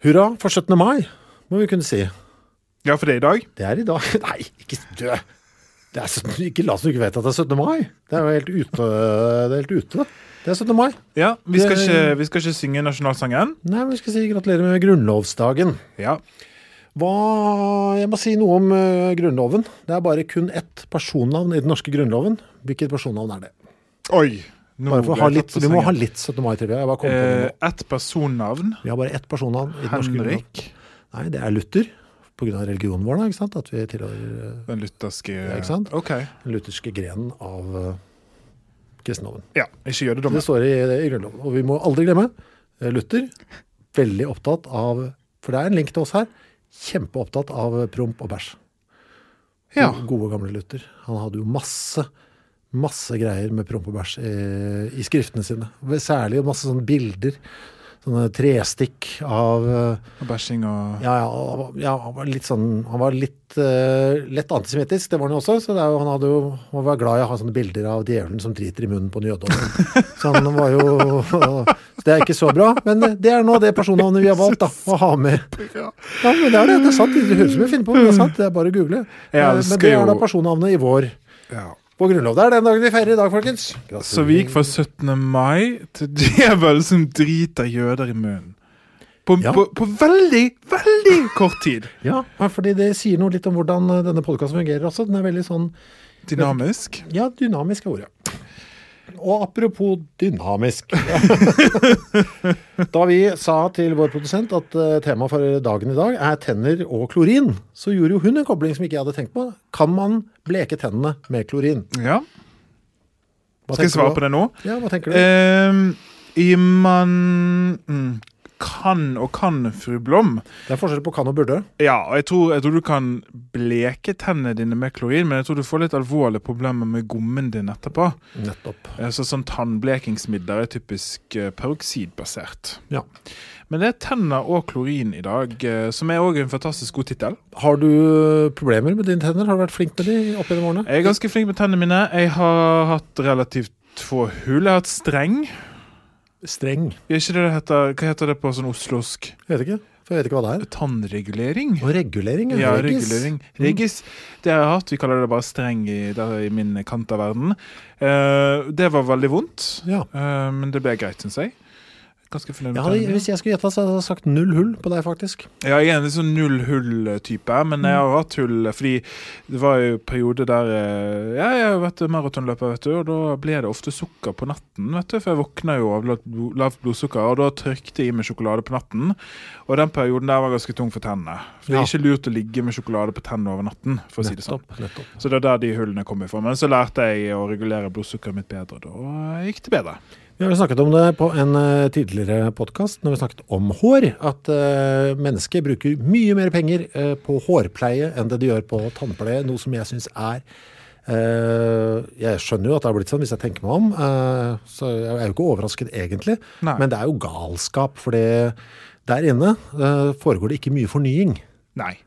Hurra for 17. mai, må vi kunne si. Ja, for det er i dag. Det er i dag. Nei, ikke dø. Det er, ikke La oss ikke vite at det er 17. mai. Det er jo helt ute. Det er helt ute. Det er 17. mai. Ja, Vi skal ikke, vi skal ikke synge nasjonalsangen. Nei, vi skal si gratulerer med grunnlovsdagen. Ja. Hva Jeg må si noe om eh, Grunnloven. Det er bare kun ett personnavn i den norske grunnloven. Hvilket personnavn er det? Oi. Bare for å ha litt, vi må ha litt 17. mai-trivia. Eh. Ett personnavn. Vi har bare ett personnavn i. Henrik. Nei, det er Luther. Pga. religionen vår, da. ikke sant? At vi tilhører eh, Den lutherske Ja, ikke sant? OK. den lutherske grenen av uh, kristendommen. Ja, ikke det Det står i, i Grunnloven. Og vi må aldri glemme eh, Luther. Veldig opptatt av For det er en link til oss her. Kjempeopptatt av promp og bæsj. Ja. Gode, gamle Luther. Han hadde jo masse masse greier med promp og bæsj i, i skriftene sine. Særlig masse sånne bilder. Sånne trestikk av Og bæsjing og ja, ja, ja, han var litt sånn Han var litt uh, lett antisemittisk, det var han jo også. Så jo, han hadde jo Han var glad i å ha sånne bilder av djevelen som driter i munnen på en jøde. Så han var jo så Det er ikke så bra. Men det er nå det personnavnet vi har valgt, da. Å ha med. Ja, men det er det. Det er sant. Det høres ut som vi finner på, men det er sant. Det er bare å google. Eh, Men det er da personnavnet i vår ja. Vår grunnlov. Det er den dagen vi feirer i dag, folkens. Så vi gikk fra 17. mai til djevel som driter jøder i munnen. På, Ja. på, på veldig, veldig kort tid. Ja, fordi det sier noe litt om hvordan eh, denne podkasten fungerer også. Den er veldig sånn Dynamisk. Ja, dynamisk er ordet. Og apropos dynamisk. da vi sa til vår produsent at uh, temaet for dagen i dag er tenner og klorin, så gjorde jo hun en kobling som ikke jeg hadde tenkt på. Kan man bleke tennene med klorin? Ja. Hva Skal jeg svare på det nå? Ja, hva tenker du? Ehm, man mm, kan og kan, fru Blom. det er forskjell på kan og burde. Ja, og jeg tror, jeg tror du kan bleke tennene dine med klorin, men jeg tror du får litt alvorlige problemer med gommen din etterpå. Nettopp. Eh, Så sånn tannblekingsmidler er typisk eh, peroksidbasert. Ja. Men det er tenner og klorin i dag, eh, som er òg en fantastisk god tittel. Har du problemer med dine tenner? Har du vært flink med de opp gjennom årene? Jeg er ganske flink med tennene mine. Jeg har hatt relativt få hull. Jeg har hatt streng. Streng. Er ikke det det heter, Hva heter det på sånn oslosk? Jeg vet ikke. For jeg vet ikke hva det er. Tannregulering? Og regulering. Ja, Regis. regulering. Mm. Regis, det har jeg hatt. Vi kaller det bare streng i, der, i min kant av verden. Eh, det var veldig vondt, Ja. eh, men det ble greit, syns jeg. Ganske fornøyd med hadde, hvis jeg skulle gjette, så hadde jeg sagt null hull på deg, faktisk. Ja, jeg er en sånn null hull-type, men jeg har hatt hull fordi det var jo periode der eh, Ja, jeg har vært maratonløper, vet du, og da ble det ofte sukker på natten, vet du, for jeg våkna jo av lavt blodsukker, og da trykte jeg i meg sjokolade på natten. Og den perioden der var ganske tung for tennene. For det er ikke lurt å ligge med sjokolade på tennene over natten, for å si det sånn. Så det er der de hullene kommer fra. Men så lærte jeg å regulere blodsukkeret mitt bedre, og da gikk det bedre. Vi har snakket om det på en eh, tidligere podkast når vi snakket om hår. At uh, mennesker bruker mye mer penger uh, på hårpleie enn det de gjør på tannpleie. Noe som jeg syns er uh, Jeg skjønner jo at det har blitt sånn hvis jeg tenker meg om, så jeg er jo ikke overrasket egentlig. Nei. Men det er jo galskap, for der inne foregår det ikke mye fornying. Nei.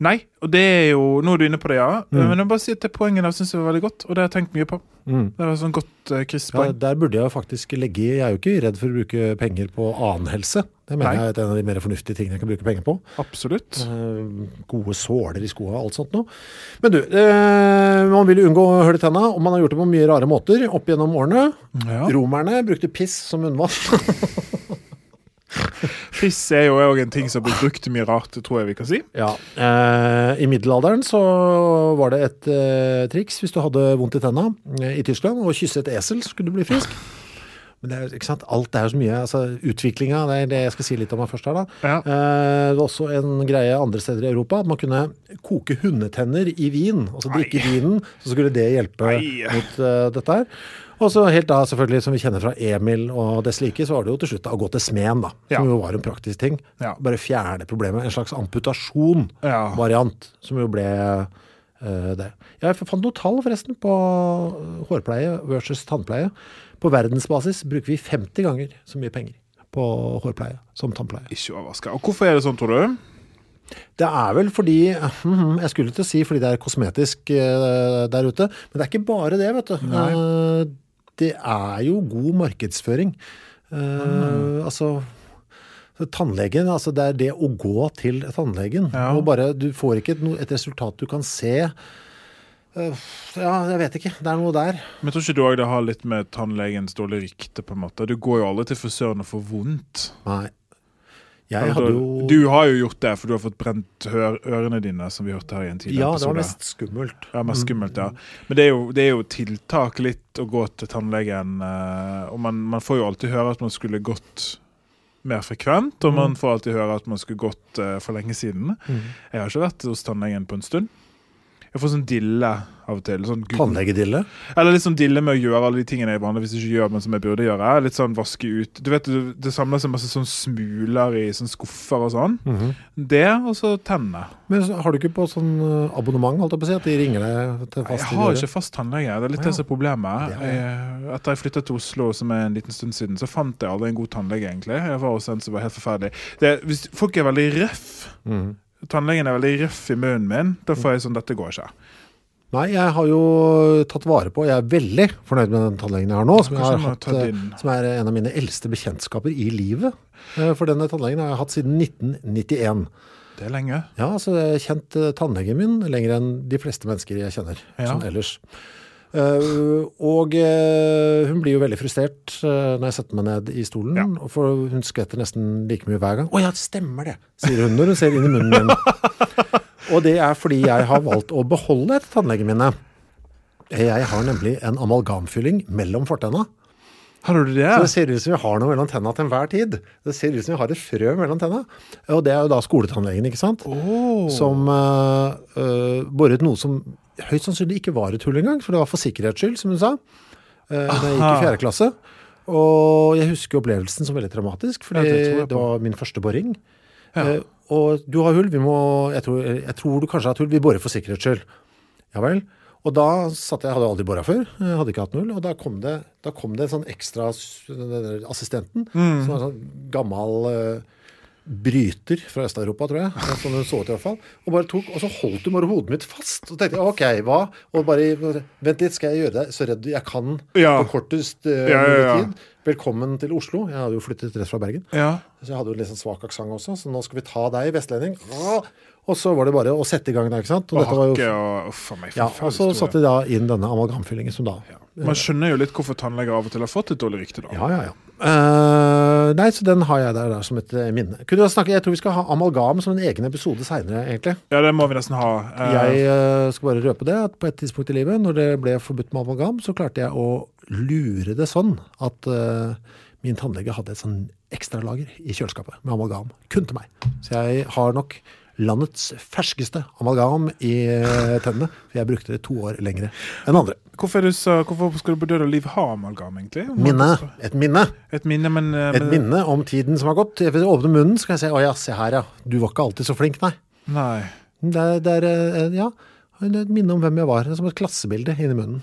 Nei, og det er jo Nå er du inne på det, ja. Mm. Men jeg må bare si at det poenget der syns jeg var veldig godt, og det har jeg tenkt mye på. Mm. Det var sånn godt uh, Ja, der burde jeg faktisk legge i Jeg er jo ikke redd for å bruke penger på annen helse. Det mener Nei. jeg er en av de mer fornuftige tingene jeg kan bruke penger på. Absolutt. Uh, gode såler i skoa og alt sånt noe. Men du, uh, man vil jo unngå hull i tenna, og man har gjort det på mye rare måter opp gjennom årene. Ja. Romerne brukte piss som munnvann. Piss er jo òg en ting som blir brukt mye rart, tror jeg vi kan si. Ja. Eh, I middelalderen så var det et eh, triks hvis du hadde vondt i tenna eh, i Tyskland, å kysse et esel, så skulle du bli frisk. Men det er, ikke sant? alt er jo så mye. altså Utviklinga, det er det jeg skal si litt om her først. her da. Ja. Eh, det var også en greie andre steder i Europa at man kunne koke hundetenner i vin. Altså drikke vinen, så skulle det hjelpe Ai. mot eh, dette her. Og så helt da, selvfølgelig, som vi kjenner fra Emil og dess like, så var det jo til slutt da, å gå til smeden, da. Som Ja. jo var en praktisk ting. Ja. Bare fjerne problemet. En slags amputasjon-variant, Ja. som jo ble uh, det. Jeg fant noen tall forresten på eh, hårpleie versus tannpleie. På verdensbasis bruker vi 50 ganger så mye penger på hårpleie som tannpleie. Ikke overraska. Og hvorfor er det sånn, tror du? Det er vel fordi mhm, Jeg skulle til å si fordi det er kosmetisk eh, der ute, men det er ikke bare det, vet du. Eh, det er jo god markedsføring. Eh, Altså Tannlegen, altså det er det å gå til tannlegen. Ja. Og bare, du får ikke et, et resultat du kan se. Uh, Ja, jeg vet ikke. Det er noe der. Men tror ikke du òg det har litt med tannlegens dårlige rykte, på en måte? Du går jo aldri til frisøren og får vondt. Nei. Jeg hadde jo Du har jo gjort det, for du har fått brent ørene dine, som vi hørte her i en tidligere Ja, det var mest skummelt. Ja, mest skummelt, ja. Men det er, jo, det er jo tiltak litt å gå til tannlegen. eh, og man, man får jo alltid høre at man skulle gått mer frekvent, og man får alltid høre at man skulle gått eh, for lenge siden. Jeg har ikke vært hos tannlegen på en stund. Jeg får sånn dille av og til. Sånn Tannlegedille. eller litt sånn dille med å gjøre alle de tingene jeg vanligvis ikke gjør, men som jeg burde gjøre. Litt sånn vaske ut Du vet, det, samler seg masse sånn smuler i sånn skuffer og sånn. Det, og så tennene. Men har du ikke på sånn eh, abonnement, holdt jeg på å si, at de ringer deg til fast Jeg har ikke fast tannlege. Det er litt Å, det som er problemet. Jeg, etter jeg flyttet til Oslo, som er en liten stund siden, så fant jeg aldri en god tannlege, egentlig. Jeg var hos en som var helt forferdelig. Det, hvis folk er veldig røff, Mhm. Tannlegen er veldig røff i munnen min, da får jeg sånn Dette går ikke. Nei, jeg har jo tatt vare på Jeg er veldig fornøyd med den tannlegen jeg har nå, som, jeg har hatt, eh, som er en av mine eldste bekjentskaper i livet. Eh, For denne tannlegen har jeg hatt siden 1991. Det er lenge. Ja, så jeg har kjent eh, tannlegen min lenger enn de fleste mennesker jeg kjenner Ja. sånn ellers. Eh, og eh, hun blir jo veldig frustrert eh, når jeg setter meg ned i stolen, Ja. for hun skvetter nesten like mye hver gang. 'Å ja, stemmer det', sier hun når hun ser inn i munnen min. og det er fordi jeg har valgt å beholde et tannlegeminne. Jeg har nemlig en amalgamfylling mellom fortenna. Har du det? Så det ser ut som vi har noe mellom tenna til enhver tid. Det ser ut som vi har et frø mellom tenna. Og det er jo da skoletannlegen, ikke sant? Som uh, boret noe som høyst sannsynlig ikke var et hull engang, for det var for sikkerhets skyld, som hun sa. Uh, da jeg gikk i fjerde klasse. Og jeg husker opplevelsen som veldig dramatisk, fordi Ja, det det, var min første boring. Ja. Eh, og du har hull, vi må jeg tror, jeg tror du kanskje har et hull, vi borer for sikkerhets skyld. Ja vel. Og da satt jeg, hadde aldri bora før, jeg hadde ikke hatt null, og da kom det, da kom det en sånn ekstra assistenten, Mm. som var en sånn gammel eh, bryter fra Øst-Europa, tror jeg, Som hun så ut i hvert fall, og bare tok, og så holdt hun bare hodet mitt fast, og tenkte ok, hva? Og bare, vent litt, skal jeg gjøre deg så redd jeg kan Ja. på kortest uh, ja, ja. tid? Velkommen til Oslo. Jeg hadde jo flyttet rett fra Bergen. Ja. Så jeg hadde jo litt sånn svak aksent også, så nå skal vi ta deg, vestlending. Og så var det bare å sette i gang der, ikke sant? Og dette var jo- hakke og Uff meg. ja, og så satte de da inn denne amalgamfyllingen som da ja. Man skjønner jo litt hvorfor tannleger av og til har fått et dårlig rykte, da. Ja, ja, ja. Uh, nei, så den har jeg der, der som et eh, minne. Kunne du snakke, Jeg tror vi skal ha amalgam som en egen episode seinere, egentlig. Ja, det må vi nesten ha. Uh... Jeg uh, skal bare røpe det, at på et tidspunkt i livet, når det ble forbudt med amalgam, så klarte jeg å lure det sånn at uh, min tannlege hadde et sånn ekstralager i kjøleskapet med amalgam. Kun til meg. Så jeg har nok landets ferskeste amalgam i eh, tennene. For jeg brukte det to år lengre enn andre. hvorfor, du så, hvorfor skal du på død og liv ha amalgam, egentlig? Minne. Et minne. Et minne, men, eh, Et minne om tiden som har gått. Jeg vil åpne munnen, så kan jeg si 'Å ja, se her, ja. Du var ikke alltid så flink', nei. Nei. Det er, ja, et minne om hvem jeg var. Som et klassebilde inni munnen.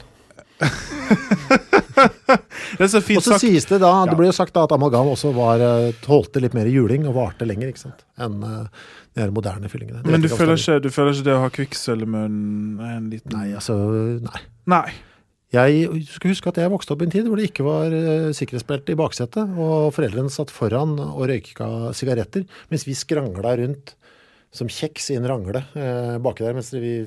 Det er så fint Og så sagt. sies det da, Ja. det ble jo sagt da at amalgam også var, eh, tålte litt mer juling og varte lenger ikke sant? enn eh, de moderne fyllingene. Det Men du føler, ikke, du føler ikke det å ha kvikksølv i munnen er en liten Nei, altså, nei. Nei. Jeg skal huske at jeg vokste opp i en tid hvor det ikke var eh, sikkerhetsbelte i baksetet, og foreldrene satt foran og røyka sigaretter, mens vi skrangla rundt som kjeks i en rangle eh, baki der mens vi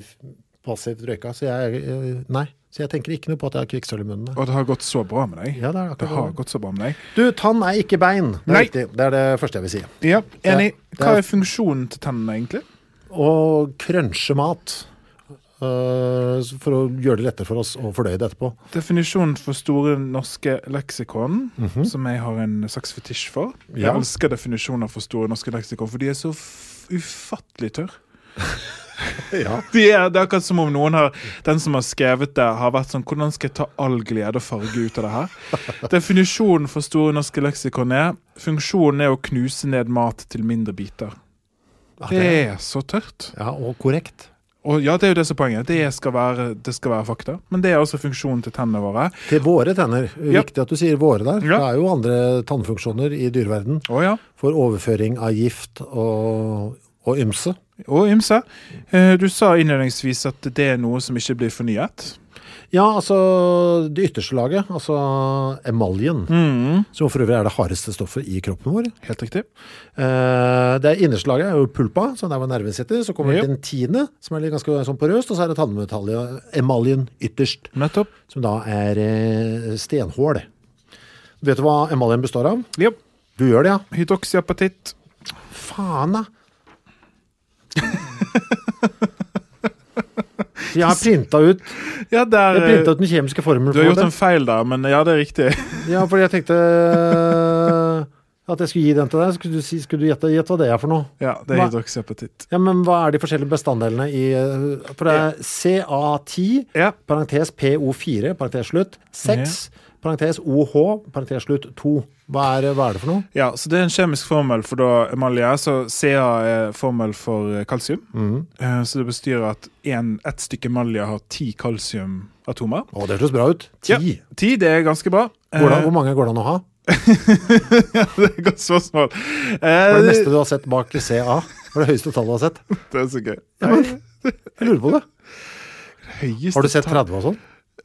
passivt røyka. Så jeg Nei, Så jeg tenker ikke noe på at jeg har kvikksølv i munnen. Og det har gått så bra med deg. Ja, det Det har gått så bra med deg. Du, tann er ikke bein. Det er Nei. riktig. Det er det første jeg vil si. Ja, Enig. Hva er- funksjonen til tennene, egentlig? Å krønsje mat. Uh, for å gjøre det lettere for oss å fordøye det etterpå. Definisjonen for Store norske leksikon, som jeg har en slags fetisj for. Jeg Ja. elsker definisjoner for Store norske leksikon, for de er så ufattelig tørr. Ja. De er, det er akkurat som om noen har Den som har skrevet det, har vært sånn Hvordan skal jeg ta all glede og farge ut av det her? Definisjonen for Store norske leksikon er Funksjonen er å knuse ned mat til mindre biter. Det er så tørt. ja, og korrekt. Og ja, det er jo det som er poenget. Det skal være, det skal være fakta. Men det er også funksjonen til tennene våre. Til våre tenner. Ja. Viktig at du sier våre der. Ja. Det er jo andre tannfunksjoner i dyreverden Oh, ja. for overføring av gift og, og ymse. Og ymse. Eh, Du sa innledningsvis at det er noe som ikke blir fornyet. Ja, altså det ytterste laget, altså emaljen, Mm. som for øvrig er det hardeste stoffet i kroppen vår. Helt riktig. Eh, det innerste laget er jo pulpa, så der hvor nerven sitter. Så kommer Ja. dentine, som er litt ganske sånn porøst, og så er det tannmetallet, emaljen ytterst, Nettopp. som da er eh, stenhål. Vet du hva emaljen består av? Ja. Du gjør det, ja? Hydroxyapatitt. Faen, da! Jeg har printa ut, Ja, der jeg printa ut den kjemiske formelen Du har gjort en feil der, men ja, det er riktig. Ja, fordi jeg tenkte eh, at jeg skulle gi den til deg. Skulle du, si, skulle du gjette, gjette hva det er for noe? Ja, det er hydroksiapatitt. Ja, men hva er de forskjellige bestanddelene i eh, For det er CA10, Ja. parentes PO4, parentes slutt, 6, parentes OH, parentes slutt 2. Hva er, hva er det for noe? ja, så det er en kjemisk formel for da emalje. Så CA er formel for eh, kalsium. Mm. Så det bestyrer at ett stykke emalje har ti kalsiumatomer. Å, det høres bra ut. Ti. Ja, ti, det er ganske bra. Det, Eh, hvor mange går det an å ha? ja, det er et godt spørsmål. Eh, Hva er det neste du har sett bak CA? Hva er det høyeste tallet du har sett? Det er så gøy. Jeg lurer på det. det Har du sett 30 og sånn?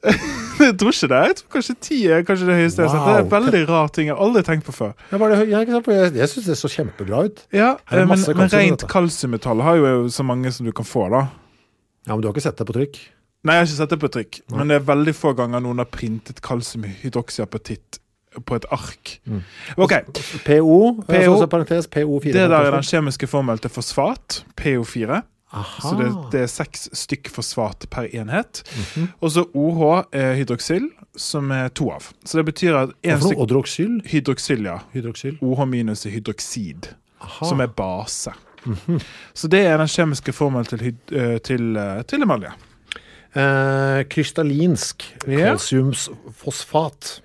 Jeg tror ikke det. Jeg tror kanskje ti er kanskje det høyeste jeg har sett. Det er en veldig rar ting jeg har aldri tenkt på før. Ja, det? For jeg jeg syns det så kjempebra ut. Ja, eh, men, men rent kalsiummetall har jo så mange som du kan få, da. Ja, Men du har ikke sett det på trykk? Nei, jeg har ikke sett det på trykk, men det er veldig få ganger noen har printet kalsiumhydroksiapatitt på et ark. Mm. OK. PO, PO. altså parentes PO4. Det der er den kjemiske formelen til fosfat, PO4. Aha. Så det, det er seks stykk fosfat per enhet. Mhm. Og så OH er hydroksyl, som er to av. Så det betyr at en én stykk Hydroksyl? hydroksyl, ja. Hydroksyl. OH minus er hydroksid, Aha. som er base. Mhm. Så det er den kjemiske formelen til, eh, til, eh, til emalje. Eh, krystallinsk Ja. kalsiumfosfat.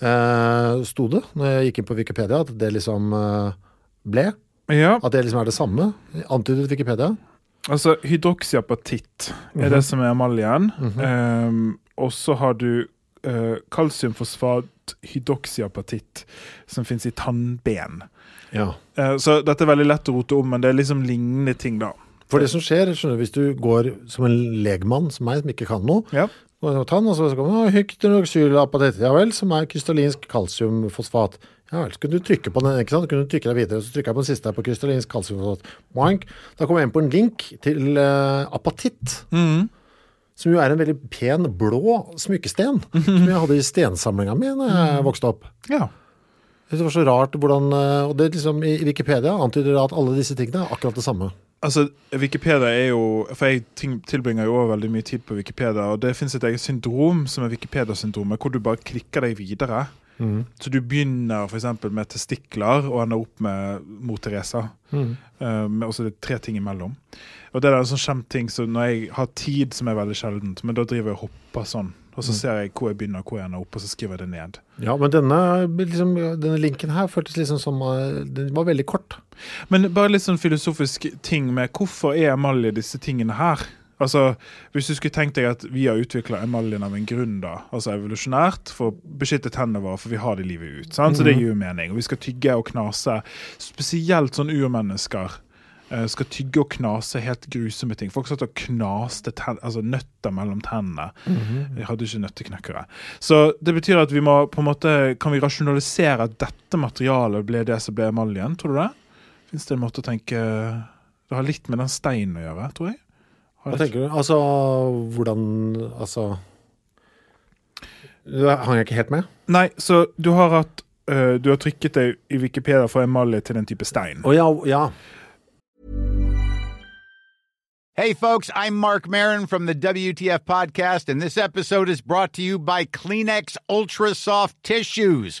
Eh, Sto det når jeg gikk inn på Wikipedia at det liksom eh, ble? Ja, At det liksom er det samme? Antydet Wikipedia? altså hydroksiapatitt er det som er emaljen. Mm -hmm. um, og så har du uh, kalsiumfosfat hydroksiapatitt, som fins i tannben. Ja. Uh, så dette er veldig lett å rote om, men det er liksom lignende ting, da. For det som skjer, skjønner du, hvis du går som en legmann som meg, som ikke kan noe, Ja. og tann, og så kommer det hydroxylapatitt, ja vel, som er krystallinsk kalsiumfosfat. Ja vel, så kunne du trykke på den, ikke sant? kunne du trykke deg videre, så trykker jeg på den siste her på krystallinsk kalsiumfosfat. Da kommer jeg inn på en link til uh, apatitt. Mm. Som jo er en veldig pen blå smykkesten, som jeg hadde i stensamlinga mi da jeg vokste opp. ja. Det var så rart hvordan eh, Og det liksom i Wikipedia antyder at alle disse tingene er akkurat det samme. Altså, Wikipedia er jo For jeg tilbringer jo også veldig mye tid på Wikipedia, og det fins et eget syndrom som er Wikipedia-syndromet, hvor du bare klikker deg videre. Så du begynner f.eks. med testikler og ender opp med mor Teresa. Eh, med også det tre ting imellom. Og det er en sånn kjent ting, så når jeg har tid, som er veldig sjeldent, men da driver jeg og hopper sånn. Og så ser jeg hvor jeg begynner, og hvor jeg ender opp, og så skriver jeg det ned. Ja, men denne, liksom, denne linken her føltes liksom som eh, Den var veldig kort. Men bare litt sånn filosofisk ting med hvorfor er emalje disse tingene her? Altså, Hvis du skulle tenkt deg at vi har utvikla emaljen av en grunn, da, altså evolusjonært, for å beskytte tennene våre, for vi har det livet ut. Sant? Så det gir jo mening. Og vi skal tygge og knase. Spesielt sånn urmennesker eh, skal tygge og knase helt grusomme ting. Folk satt og knaste ten, altså nøtter mellom tennene. De hadde ikke nøtteknekkere. Så det betyr at vi må på en måte Kan vi rasjonalisere at dette materialet ble det som ble emaljen? Tror du det? Fins det en måte å tenke Det har litt med den steinen å gjøre, tror jeg. Hva tenker du? Altså, hvordan Altså Det hang jeg ikke helt med? Nei, så du har hatt uh, Du har trykket deg i Wikipedia for emalje til den type stein. Å ja, ja. Hey, folks, I'm Mark Marin from the WTF Podcast, and this episode is brought to you by Kleenex Ultra Soft Tissues,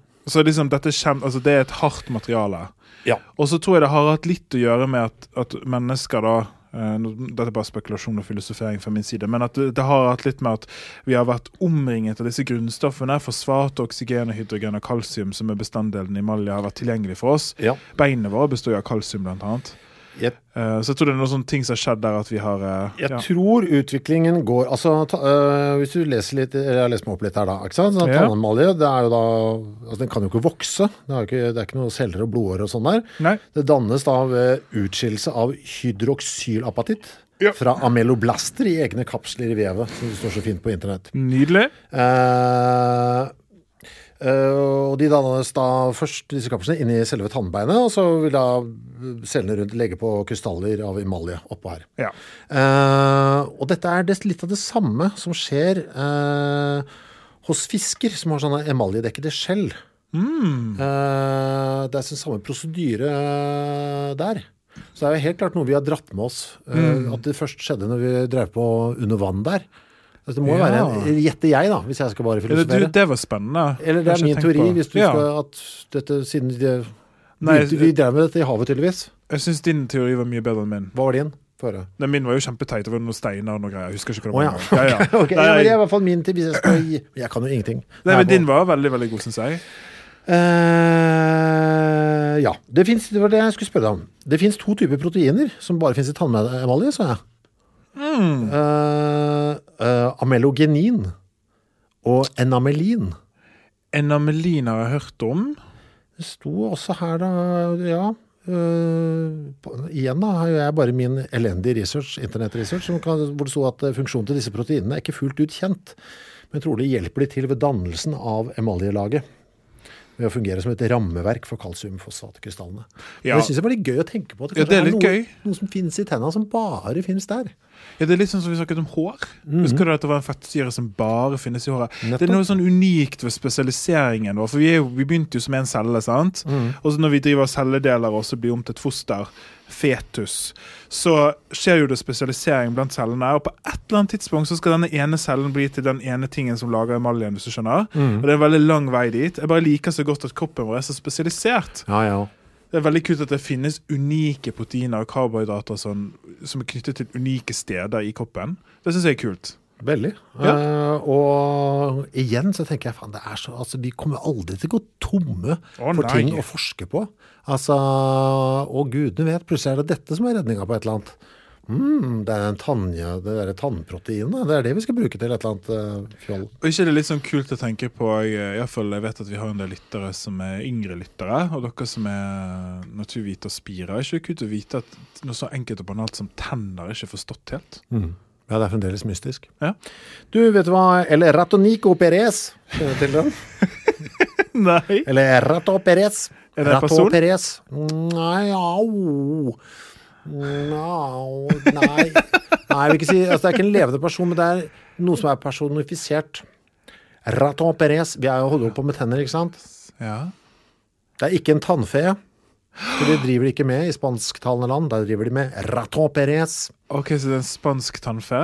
Så liksom dette kjem, altså det er et hardt materiale. Ja. Og så tror jeg det har hatt litt å gjøre med at, at mennesker da eh, Dette er bare spekulasjon og filosofering fra min side, men at det, det har hatt litt med at vi har vært omringet av disse grunnstoffene. Fosfat, oksygen, og hydrogen og kalsium, som er bestanddelen i malja, har vært tilgjengelig for oss. Ja. Beinene våre består jo av kalsium, blant annet. Jep. Eh, så jeg tror det er noen sånne ting som har skjedd der, at vi har eh, Jeg ja. tror utviklingen går Altså, ta, øh, hvis du leser litt eller Jeg har lest meg opp litt her, da. Ikke sant? Sånn, Ja. Tannemalje, det er jo da Altså, den kan jo ikke vokse. Det er, ikke, det er ikke noe celler og blodårer og sånn der. Nei. Det dannes da ved utskillelse av hydroksylapatitt Ja. fra ameloblaster i egne kapsler i vevet, som det står så fint på internett. Nydelig. Eh, eh, og de dannes da først disse kapslene inni selve tannbeinet, og så vil da cellene rundt legge på krystaller av emalje oppå her. Ja. Uh, og dette er litt av det samme som skjer uh, hos fisker som har sånne emaljedekkede skjell. Eh, det er sånn samme prosedyre der. Så det er jo helt klart noe vi har dratt med oss. Mm. At det først skjedde når vi drev på under vann der. Altså, det må jo Ja. være en, Gjetter jeg, da, hvis jeg skal bare filosofere. det, du, det var spennende. Eller det er min teori, på. hvis du Ja. skal at dette siden de, Nei, vi, vi drev med dette i havet, tydeligvis. Jeg syns din teori var mye bedre enn min. Hva var din? Nei, min var jo kjempeteit. Det var noen steiner og noe greier. Jeg husker ikke hva det var. Ja, ja. Ok, ja, men det er i hvert fall min til hvis jeg skal gi Jeg kan jo ingenting. nei, men din var veldig, veldig god, syns jeg. Uh, ja. Det, finnes, det var det jeg skulle spørre deg om. Det fins to typer proteiner som bare fins i tannemalje, sa jeg. Hmm. Uh, uh, amelogenin og enamelin. Enamelin har jeg hørt om. Det sto også her, da, ja. Uh, på- igjen da, har jeg bare min elendige research, internettresearch, som hvor det sto at funksjonen til disse proteinene er ikke fullt ut kjent, men trolig hjelper de til ved dannelsen av emaljelaget. Ved å fungere som et rammeverk for kalsiumfosfatkrystallene. Ja. Det syns jeg var litt gøy å tenke på. At det Ja, det er litt noe, noe som finnes i tenna som bare finnes der. Ja, Det er litt sånn som vi snakket om hår. Husker du at det var en fettsyre som bare finnes i håret? Det Mhm. Er noe sånn unikt ved spesialiseringen vår. For vi, er jo, vi begynte jo som en celle, sant? Mm. Og så når vi driver celledeler og så blir om til et foster, fetus, så skjer jo det spesialisering blant cellene. Og på et eller annet tidspunkt så skal denne ene cellen bli til den ene tingen som lager emaljen, hvis du skjønner. Mm. Og det er en veldig lang vei dit. Jeg bare liker så godt at kroppen vår er så spesialisert. Ja, ja. Det er veldig kult at det finnes unike proteiner og karbohydrater sånn, som er knyttet til unike steder i kroppen. Det syns jeg er kult. Veldig. Eh, og igjen så tenker jeg faen, det er så, altså, vi kommer aldri til å gå tomme oh, for nei. ting å forske på. Altså, og gudene vet, plutselig er det dette som er redninga på et eller annet. Mm, det er en tanja, det derre tannproteinet, det er det vi skal bruke til et eller annet uh, fjoll. Og ikke det er litt sånn kult å tenke på iallfall, jeg vet at vi har en del lyttere som er yngre lyttere, og dere som er naturvite og spirer. Er ikke kult å vite at noe så enkelt og banalt som tenner ikke er forstått helt? Ja, det er fremdeles mystisk. Ja. Du, vet du hva El Ratonico Perez kjenner til den? Nei. Eller Rato Perez. Er det en person? Perez. Nei, au. Nei. Nei, jeg vil ikke si altså, Det er ikke en levende person, men det er noe som er personifisert. Rato Perez. Vi er jo holder jo på med tenner, ikke sant? Ja. Det er ikke en tannfe. For det driver de ikke med i spansktalende land. Der driver de med Rato Perez. Ok, så det er en spansk tannfe?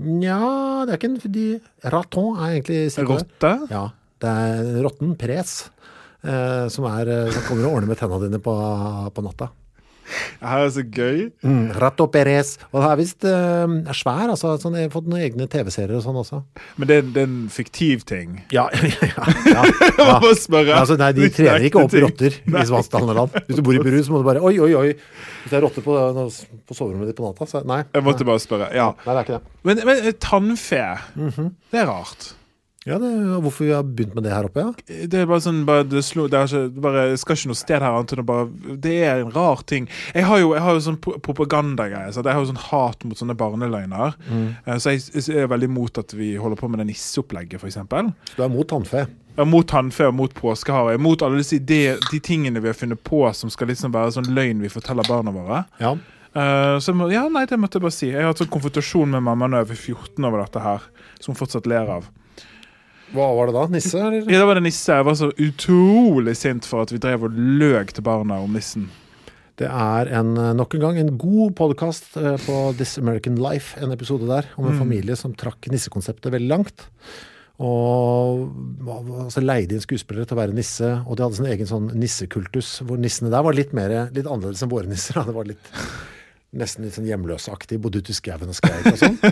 Nja, det er ikke en fordi Raton er egentlig. Rotte? Ja, det er rotten pres. Eh, som, er, som kommer og ordner med tenna dine på, på natta. Det her er så gøy. Mm, Rato Perez. Og det er visst eh, er svær. altså sånn, Jeg har fått noen egne TV-serier og sånn også. Men det, det er en fiktiv ting. Ja, ja, ja, ja. Altså, nei, De trener ikke opp rotter i svansktalende land. Hvis du bor i Peru, så må du bare Oi, oi, oi. Hvis det er rotter på, på soverommet ditt på natta, så nei. Jeg måtte bare spørre. Ja. Nei, det er ikke det. Men, men tannfe, tannfe, -hmm. det er rart. Ja, det, Hvorfor vi har begynt med det her oppe, ja? Det er bare sånn bare, det, slo, det, er ikke, bare, skal ikke noe sted her annet enn å bare Det er en rar ting. Jeg har jo, jeg har jo sånn pro- propagandagreier. Så jeg har jo sånn hat mot sånne barneløgner. Mm. Så jeg, jeg er veldig imot at vi holder på med det nisseopplegget, f.eks. Du er mot tannfe. Ja, mot tannfe og mot påskehare. Mot alle disse ideer, de tingene vi har funnet på som skal liksom være sånn løgn vi forteller barna våre. Ja. Uh, så må, ja, nei, det måtte jeg bare si. Jeg har hatt sånn konfrontasjon med mamma når jeg var 14 over dette her, som hun fortsatt ler av. Hva var det da? Nisse, eller? Ja, det var det nisse. Jeg var så utrolig sint for at vi drev og løg til barna om nissen. Det er en, eh, nok en gang en god podkast på This American Life, en episode der, om en familie som trakk nissekonseptet veldig langt. Og altså, leide inn skuespillere til å være nisse, og de hadde sin egen sånn nissekultus, hvor nissene der var litt, mer, litt annerledes enn våre nisser. Det var litt Nesten litt sånn hjemløsaktig, bodde ute i skauen og skreik og sånn.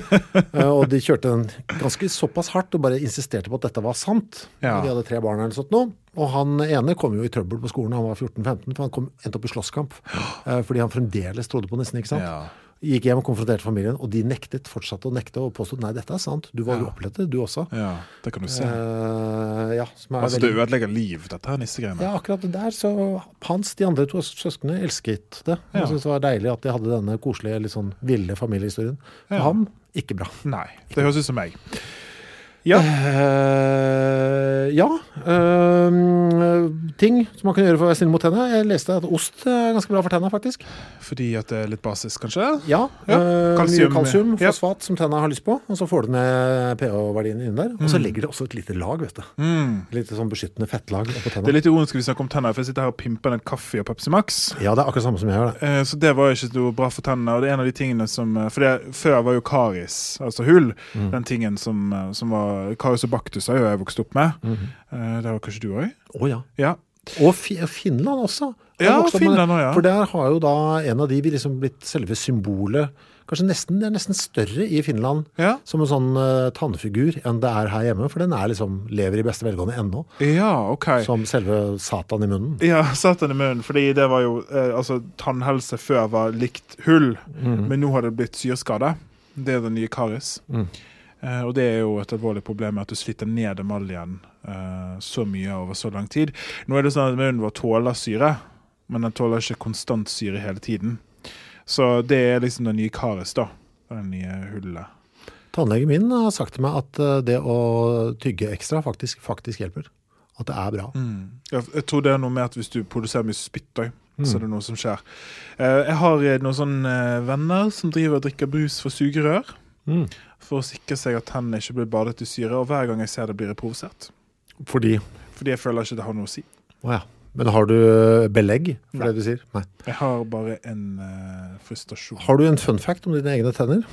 Eh, og de kjørte den ganske såpass hardt og bare insisterte på at dette var sant. Ja. De hadde tre barn eller sånt nå. Og han ene kom jo i trøbbel på skolen, han var 14-15, for han kom, endte opp i slåsskamp. Eh, fordi han fremdeles trodde på nissen, ikke sant. Ja. Gikk hjem og konfronterte familien, og de nektet, fortsatte å nekte og påstod nei, dette er sant. Du var jo Ja. det, du også. Ja, det kan du se. Uh, ja, som er Altså, det ødelegger liv, dette her nissegreiene. ja, akkurat det der. Så Hans, de andre to søsknene, elsket det. Ja. Jeg syntes det var deilig at de hadde denne koselige, litt sånn ville familiehistorien. For Ja. ham, ikke bra. Nei, det høres ut som meg. Ja. Uh, ja. Uh, ting som man kan gjøre for å være snill mot tennene. Jeg leste at ost er ganske bra for tennene, faktisk. Fordi at det er litt basis, kanskje? Ja. Ja, eh, kalsium. Mye kalsium, Ja. fosfat, som tennene har lyst på. Og så får du ned pH-verdien inni der. Og så legger det også et lite lag, vet du. Mm. Litt sånn beskyttende fettlag på tennene. Det er tennene. litt ironisk vi snakker om tenner, for jeg sitter her og pimper en kaffe og Pepsi Max. Ja, det er akkurat samme som jeg gjør det. Uh, Så det var ikke noe bra for tennene. Og det er en av de tingene som For det, før var jo karis, altså hull, Mm. den tingen som, som var Karis og baktus har jeg vokst opp med. Eh, Det var kanskje du òg? Å ja. Ja. Og Fi Finland også. Ja, det. Finland også, ja. For der har jo da en av de vi liksom blitt selve symbolet Kanskje nesten, Det er nesten større i Finland Ja. som en sånn uh, tannfigur enn det er her hjemme. For den er liksom, lever i beste velgående ennå. Ja, OK. Som selve Satan i munnen. Ja, satan i munnen. Fordi det var jo eh, Altså, tannhelse før var likt hull, men nå har det blitt syreskade. Det er den nye karis. Eh, og det er jo et alvorlig problem at du sliter ned emaljen eh, så mye over så lang tid. Nå er det sånn at munnen vår tåler syre, men den tåler ikke konstant syre hele tiden. Så det er liksom den nye karis, da. Det nye hullet. Tannlegen min har sagt til meg at eh, det å tygge ekstra faktisk, faktisk hjelper. At det er bra. Jeg, jeg tror det er noe med at hvis du produserer mye spytt òg, så er det noe som skjer. Eh, jeg har eh, noen sånne eh, venner som driver og drikker brus for sugerør. Mm. For å sikre seg at tennene ikke blir badet i syre. Og hver gang jeg ser det, blir jeg provosert. Fordi Fordi jeg føler ikke det har noe å si. Oh, ja. Men har du eh, belegg for Nei. det du sier? Nei. Jeg har bare en uh, frustrasjon. Har du en fun fact om dine egne tenner?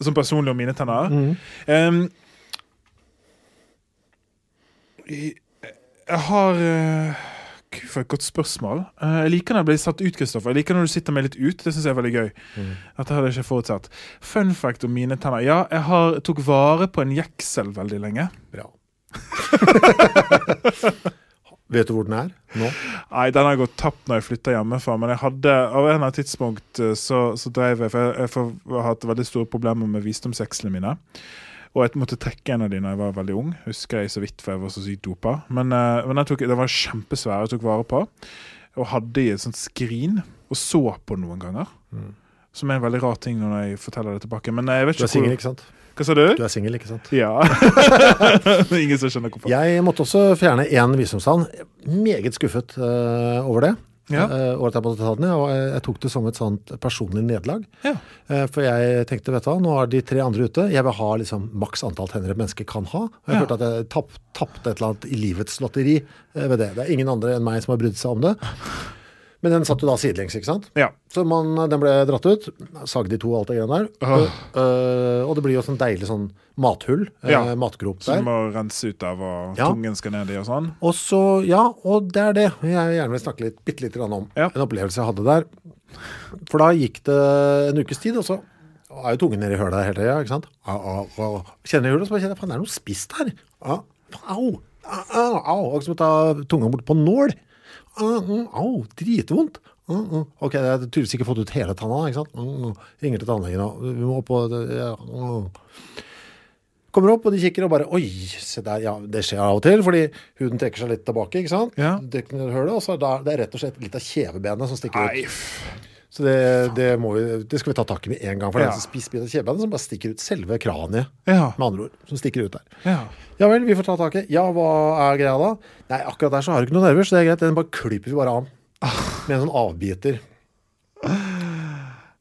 Som personlig om mine tenner. Mm. Um, jeg, jeg har eh, Gud for et godt spørsmål. Eh, jeg liker når jeg blir satt ut, Kristoffer. Jeg liker når du sitter meg litt ut. Det syns jeg er veldig gøy. Dette hadde jeg ikke forutsett. Fun fact om mine tenner. Ja, jeg har, tok vare på en jeksel veldig lenge. Bra. Vet du hvor den er nå? Nei, den har gått tapt når jeg flytta hjemmefra, men jeg hadde av en eller annen tidspunkt eh, så, så drev jeg For jeg, jeg har hatt veldig store problemer med visdomsekslene mine. Og jeg måtte trekke en av de da jeg var veldig ung. Husker jeg så vidt, for jeg var så sykt dopa. Men, eh, men den, tok, den var kjempesvær jeg tok vare på. Og hadde i et sånt skrin. Og så på den noen ganger. Som er en veldig rar ting når jeg forteller det tilbake. Men jeg vet Du er singel, ikke sant? Hva sa du? Du er singel, ikke sant? Ja. Ingen som skjønner hvorfor. Jeg måtte også fjerne én visdomstann. Meget skuffet uh, over det. Ja. året og jeg måtte ta den, og jeg, tok det som et sånt personlig nederlag. Ja. Eh, for jeg tenkte, vet du hva, nå er de tre andre ute. Jeg vil ha liksom maks antall tenner et menneske kan ha. Og jeg Ja. følte at jeg tapte et eller annet i livets lotteri eh, ved det. Det er ingen andre enn meg som har brydd seg om det. Men den satt jo da sidelengs, ikke sant? Ja. Så man, den ble dratt ut. Sagde i to og alt det greiene der. Og, øh, og det blir jo sånn deilig sånn mathull, eh, Ja. matgrop der. Som må rense ut av, og Ja. tungen skal ned i og sånn. Og så, ja, og det er det jeg gjerne vil snakke litt, bitte lite grann om. Ja. En opplevelse jeg hadde der. For da gikk det en ukes tid, og så er jo tungen nede i hølet hele tida, ikke sant. Au, au, au. Kjenner hølet, så bare kjenner jeg faen, det er noe spist her. Au, au, au. Akkurat som å ta tunga bort på nål. Au, dritvondt. Ok, jeg har tydeligvis ikke fått ut hele tanna, ikke sant. Ringer til tannlegen, og vi må opp på. Kommer opp, og de kikker og bare Oi, se der. Ja, det skjer av og til, fordi huden trekker seg litt tilbake, ikke sant? Ja. Hølet, og så er det, det er rett og slett litt av kjevebenet som stikker ut. Så det, det, må vi, det skal vi ta tak i med en gang. For det Ja. er en spiss av kjevebenet som bare stikker ut selve kraniet, Ja. med andre ord. Som stikker ut der. ja. Ja vel, vi får ta tak i. Ja, hva er greia da? Nei, akkurat der så har du ikke noe nerver, så det er greit. Den bare klyper vi bare av. Med en sånn avbiter.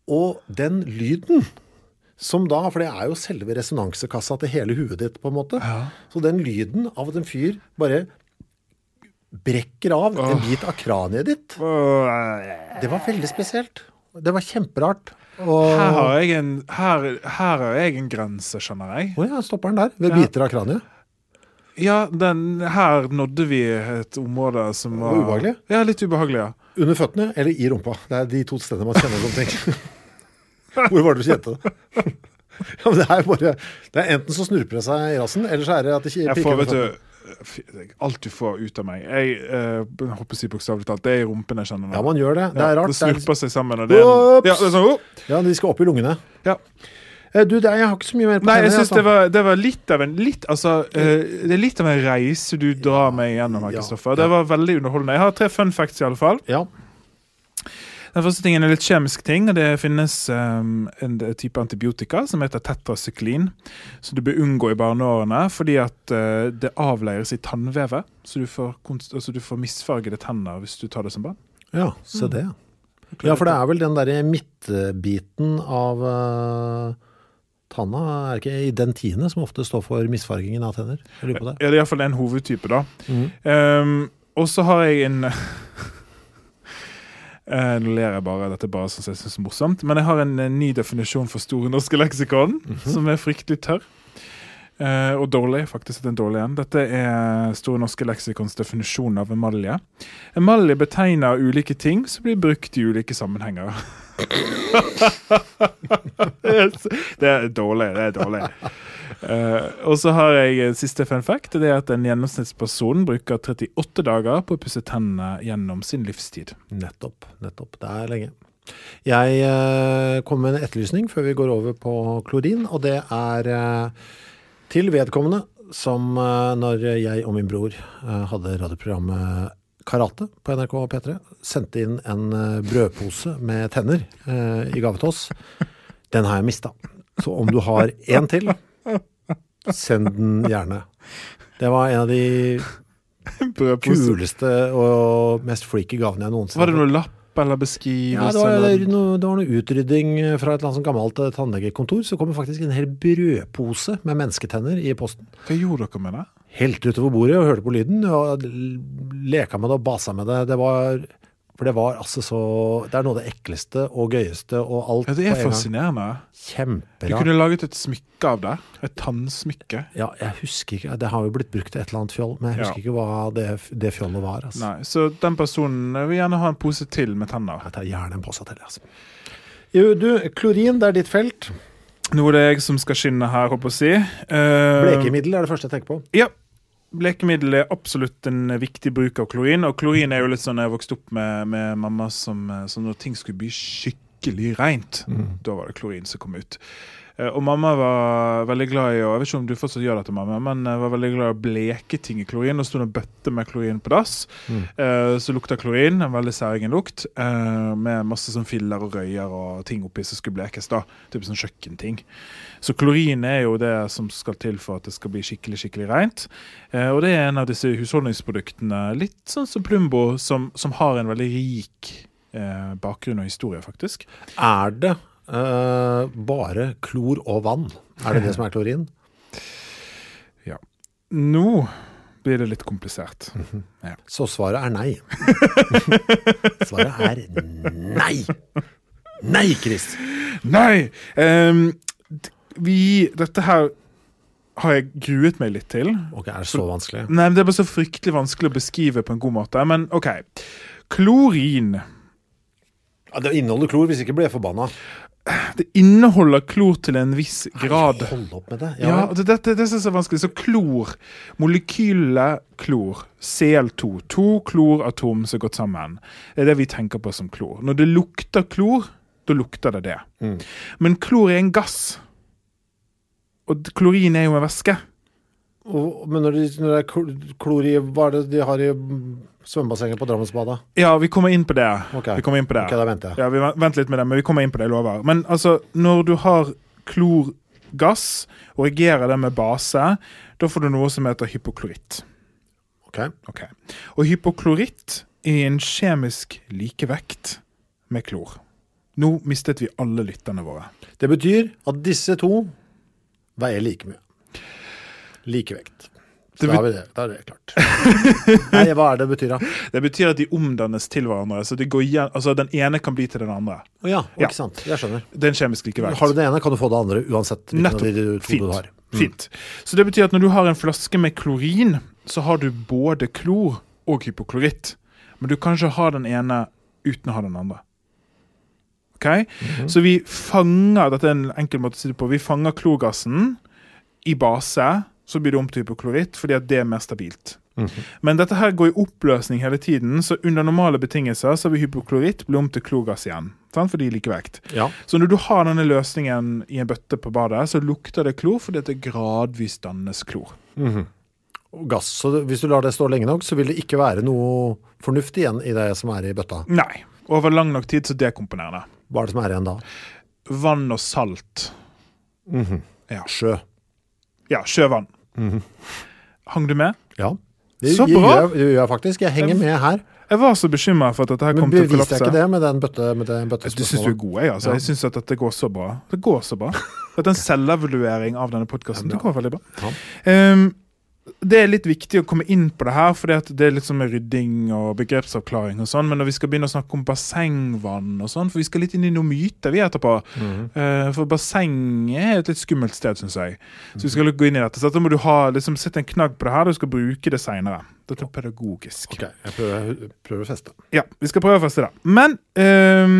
Og den lyden som da, for det er jo selve resonansekassa til hele huet ditt, på en måte. Så den lyden av at en fyr bare brekker av en bit av kraniet ditt, det var veldig spesielt. Det var kjemperart. Og Her har jeg en, her, her har jeg en grense, skjønner jeg. Å ja, stopper den der, ved biter av kraniet. Ja, den, her nådde vi et område som var Ubehagelig? Ja, litt ubehagelig, ja. Under føttene eller i rumpa. Det er de to stedene man kjenner som ting. Hvor var det du kjente det? Ja, men det er bare Det er enten så snurper det seg i rassen, eller så er det at det ikke Jeg får, vet du Alt du får ut av meg Jeg uh, håper å si bokstavelig talt. Det er i rumpen jeg kjenner nå. Ja, man gjør det. Det er rart. Ja, Det er- snurper seg sammen. Og det er, ja, det er sånn, oh! Ja, de skal opp i lungene. ja. Eh, Du, det er, jeg har ikke så mye mer på Nei, jeg synes syns det, var- det var litt av en litt, altså, uh, Det er litt av en reise du drar meg gjennom her, Ja, Kristoffer. Det var veldig underholdende. Jeg har tre fun facts, i alle fall. Ja. Den første tingen er litt kjemisk ting. og Det finnes um, en type antibiotika som heter tetrasyklin, som du bør unngå i barneårene fordi at uh, det avleires i tannvevet. Så du får, altså du får misfargede tenner hvis du tar det som barn. ja, se det. Ja, for det er vel den derre midtbiten av uh, tanna, er ikke i dentine som ofte står for misfargingen av tenner? Jeg lurer på det. Ja, det er iallfall en hovedtype, da. Mm. Um, og så har jeg en Eh, Nå ler jeg bare, dette er bare sånn som jeg synes er morsomt. Men jeg har en, en ny definisjon for Store norske leksikon, som er fryktelig tørr. Eh, og dårlig, faktisk. Det er en dårlig en. Dette er Store norske leksikons definisjon av emalje. Emalje betegner ulike ting som blir brukt i ulike sammenhenger. det er dårlig. Det er dårlig. Eh, og så har jeg siste fun fact. Det er at en gjennomsnittsperson bruker 38 dager på å pusse tennene gjennom sin livstid. Nettopp. Nettopp. Det er lenge. Jeg uh, kommer med en etterlysning før vi går over på klorin, og det er uh, til vedkommende som eh, når jeg og min bror eh, hadde radioprogrammet Karate på NRK P3, sendte inn en eh, brødpose med tenner eh, i gave til oss. Den har jeg mista. Så om du har én til, send den gjerne. Det var en av de kuleste og mest freaky gavene jeg noensinne Var det noen noe lapp eller beskrivelse? Ja, det var, eller? noe, det var noe utrydding fra et eller annet gammelt eh, tannlegekontor. Så kom det faktisk en hel brødpose med mennesketenner i posten. Hva gjorde dere med det? Helt utover bordet og hørte på lyden. Og leka med det og basa med det. Det var For det var altså så Det er noe av det ekleste og gøyeste og alt Ja, det er fascinerende. Kjempebra. Du kunne laget et smykke av det. Et tannsmykke. Ja, jeg husker ikke Det har jo blitt brukt til et eller annet fjoll, men jeg Ja. husker ikke hva det, det fjollet var. Altså. Nei, Så den personen vil gjerne ha en pose til med tenner. Jeg tar gjerne en pose til. Altså. Jo, du, klorin, det er ditt felt. Nå er det jeg som skal skinne her, håper jeg å si. Uh, Blekemiddel er det første jeg tenker på. Ja. Blekemiddel er absolutt en viktig bruk av klorin. Og klorin er jo litt sånn jeg vokste opp med, med mamma som, eh, som når ting skulle bli skikkelig rent, da var det klorin som kom ut. Eh, Og mamma var veldig glad i og Jeg vet ikke om du fortsatt gjør dette, mamma, men eh, var veldig glad i å bleke ting i klorin. Og sto en bøtte med klorin på dass. Eh, Så lukta klorin, en veldig særegen lukt, eh, med masse sånn filler og røyer og ting oppi som skulle blekes. da, Typ sånn kjøkkenting. Så klorin er jo det som skal til for at det skal bli skikkelig skikkelig rent. Eh, og det er en av disse husholdningsproduktene, litt sånn som Plumbo, som, som har en veldig rik eh, bakgrunn og historie, faktisk. Er det eh, bare klor og vann? Er det det som er klorin? Ja. Nå blir det litt komplisert. Så svaret er nei. svaret er nei. Nei, Chris! Nei! d- vi Dette her har jeg gruet meg litt til. Ok, er det så vanskelig? Nei, men Det er bare så fryktelig vanskelig å beskrive på en god måte. Men OK. Klorin. Ja, det inneholder klor, hvis ikke blir jeg forbanna. Det inneholder klor til en viss grad. Hold opp med det. Ja, ja det, det, det synes jeg er vanskelig. Så klor, molekylet klor, CL2, to kloratom som er gått sammen, det er det vi tenker på som klor. Når det lukter klor, da lukter det det. Men klor er en gass. Og klorin er jo en væske. Og, men når, de, når det er kl- klor i Hva er det de har i mm, svømmebassenget på Drammensbadet? Ja, vi kommer inn på det. Okay. Vi kommer inn på det. Ok, da venter jeg. Ja, vi venter litt med det, men vi kommer inn på det, jeg lover. Men altså, når du har klorgass og reagerer det med base, da får du noe som heter hypokloritt. Ok. Ok. Og hypokloritt er en kjemisk likevekt med klor. Nå mistet vi alle lytterne våre. Det betyr at disse to veier like mye. Likevekt. Så Da har vi det. Da er det klart. Nei, hva er det betyr da? Det betyr at de omdannes til hverandre. så igjen, altså Den ene kan bli til den andre. Oh, ja, Ja. ikke sant. Jeg skjønner. Det er en kjemisk likevekt. Har du det ene, kan du få det andre uansett Nettopp. har. Mm. Fint. Så det betyr at når du har en flaske med klorin, så har du både klor og hypokloritt. Men du kan ikke ha den ene uten å ha den andre. Ok? -hmm. Så vi fanger dette er en enkel måte å si det på, vi fanger klorgassen i base, så blir det om til hypoklorit, fordi at det er mer stabilt. Mhm. Men dette her går i oppløsning hele tiden, så under normale betingelser så vil hypokloritt bli om til klorgass igjen. Sant? Fordi likevekt. Ja. Så når du har denne løsningen i en bøtte på badet, så lukter det klor fordi det gradvis dannes klor. Og gass. Så hvis du lar det stå lenge nok, så vil det ikke være noe fornuft igjen i det som er i bøtta. Nei. Over lang nok tid så dekomponerer det. Hva er det som er igjen da? Vann og salt. Ja. Sjø. ja, sjøvann. Hang du med? Ja. Det, Så bra! Gjør, gjør jeg faktisk. Jeg henger med her. Jeg var så bekymra for at dette her kom til å beviste jeg ikke det med den bøtte, med det Du syns du er god, jeg. altså. Ja. Jeg syns at dette går så bra. Det går så bra. Dette er en selvevaluering av denne podkasten. Det går veldig bra. Ja. Um, det er litt viktig å komme inn på det her, for det er litt sånn med rydding og begrepsavklaring og sånn, men når vi skal begynne å snakke om bassengvann og sånn, for vi skal litt inn i noen myter vi etterpå. Mhm. Uh, for basseng er et litt skummelt sted, syns jeg. Så vi skal gå inn i dette. Så da må du ha, liksom, sette en knagg på det her, du skal bruke det seinere. Dette er pedagogisk. Ok, jeg prøver, prøver å feste. Ja, vi skal prøve å feste det. Men ehm,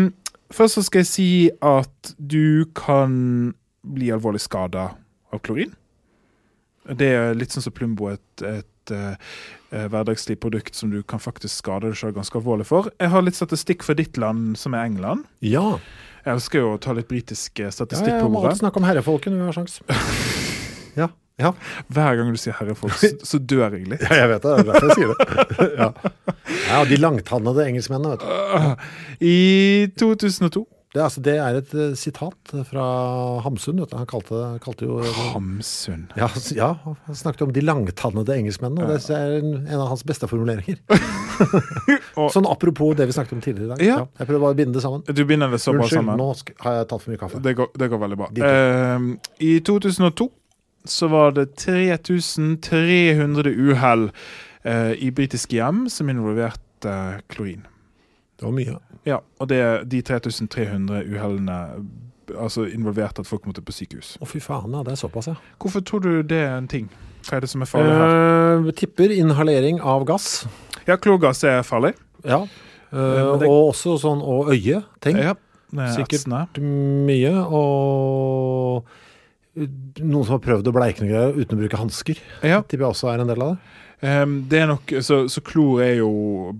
først så skal jeg si at du kan bli alvorlig skada av klorin. Det er litt sånn som Plumbo, et, et et eh, hverdagslig produkt som du kan faktisk skade deg selv ganske alvorlig for. Jeg har litt statistikk for ditt land, som er England. Ja. Jeg elsker jo å ta litt britisk statistikk ja på jeg Ja, må ordet. alltid snakke om herrefolken når vi har sjans. ja. ja. Hver gang du sier herrefolk, så, så dør jeg litt. Ja, jeg vet det. Det er derfor jeg sier det. ja. ja, de langtannede engelskmennene, vet du. I 2002 Det, altså, det er et uh, sitat fra Hamsun. Han kalte, kalte jo Hamsun. ja, ja, han snakket om de langtannede engelskmennene, og det er en, en av hans beste formuleringer. Og- sånn apropos det vi snakket om tidligere i dag. Ja. jeg prøver bare å binde det sammen. Du binder det så bra Unnskyld, sammen. nå sk har jeg tatt for mye kaffe. Det går, det går veldig bra. Eh, I 2002 så var det 3300 uhell uh, i britiske hjem som involverte klorin. Det var mye. Ja, og det de 3300 uhellene altså involverte at folk måtte på sykehus. Å, fy faen, ja. Det er såpass, ja. Hvorfor tror du det er en ting? Hva er det som er farlig her? Eh, tipper inhalering av gass. Ja, klorgass er farlig. Ja. Eh, det- Og også sånn og øye-ting. Ja, er Sikkert. etsende. Mye. Og noen som har prøvd å bleike noe greier uten å bruke hansker. Ja. Tipper jeg også er en del av det. Ehm, det er nok, så, så klor er jo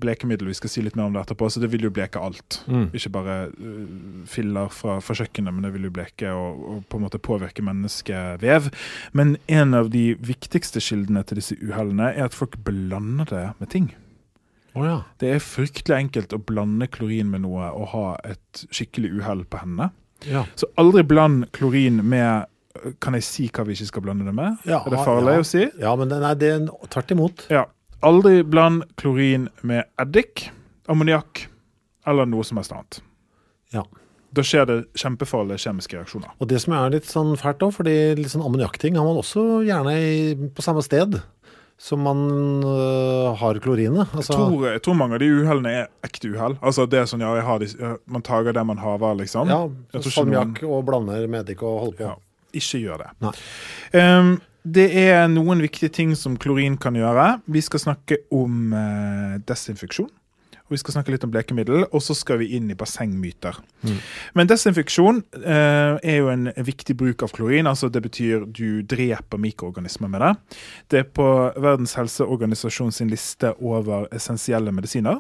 blekemiddel, vi skal si litt mer om det etterpå, så det vil jo bleke alt. Mm. Ikke bare uh, filler fra, fra kjøkkenet, men det vil jo bleke og, og på en måte påvirke menneskevev. Men en av de viktigste kildene til disse uhellene er at folk blander det med ting. Oh, ja. Det er fryktelig enkelt å blande klorin med noe og ha et skikkelig uhell på hendene. ja. Så aldri bland klorin med Kan jeg si hva vi ikke skal blande det med? Ja, er det farlig ja. å si? Ja, men nei, det er tvert imot. Ja. Aldri bland klorin med eddik, ammoniakk eller noe som helst annet. Ja. Da skjer det kjempefarlige kjemiske reaksjoner. Og det som er litt sånn fælt òg, fordi litt sånn ammoniakkting har man også gjerne i, på samme sted som man øh, har klorinet. Altså, Jeg, tror, jeg tror mange av de uhellene er ekte uhell. Altså det er sånn, ja, har de, Man tager det man haver, liksom. ja, salmiakk og blander med eddik og holder på. Ja, ikke gjør det. Nei. Um, det er noen viktige ting som klorin kan gjøre. Vi skal snakke om eh, desinfeksjon. Og vi skal snakke litt om blekemiddel, og så skal vi inn i bassengmyter. Men desinfeksjon eh, er jo en viktig bruk av klorin. altså Det betyr du dreper mikroorganismer med det. Det er på Verdens helseorganisasjon sin liste over essensielle medisiner.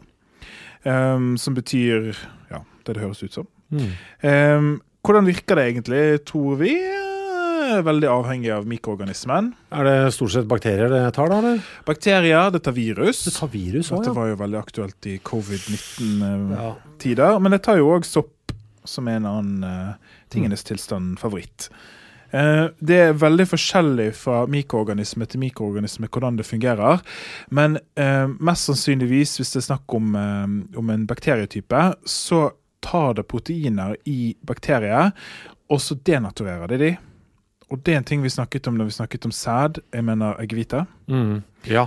ehm, som betyr ja, det det høres ut som. Mm. Ehm, hvordan virker det egentlig, tror vi? Eh, Veldig avhengig av mikroorganismen. Er det stort sett bakterier det tar, da? eller? Bakterier, det tar virus. Det tar virus også, Dette var jo veldig aktuelt i covid-19-tider. ja. Men det tar jo òg sopp, som er en annen uh, tingenes tilstand-favoritt. Eh, det er veldig forskjellig fra mikroorganisme til mikroorganisme hvordan det fungerer. Men eh, mest sannsynligvis, hvis det er snakk om, eh, om en bakterietype, så tar det proteiner i bakterier, og så denaturerer det de. Og det er en ting vi snakket om når vi snakket om sæd, jeg mener eggehvite. Mm. ja.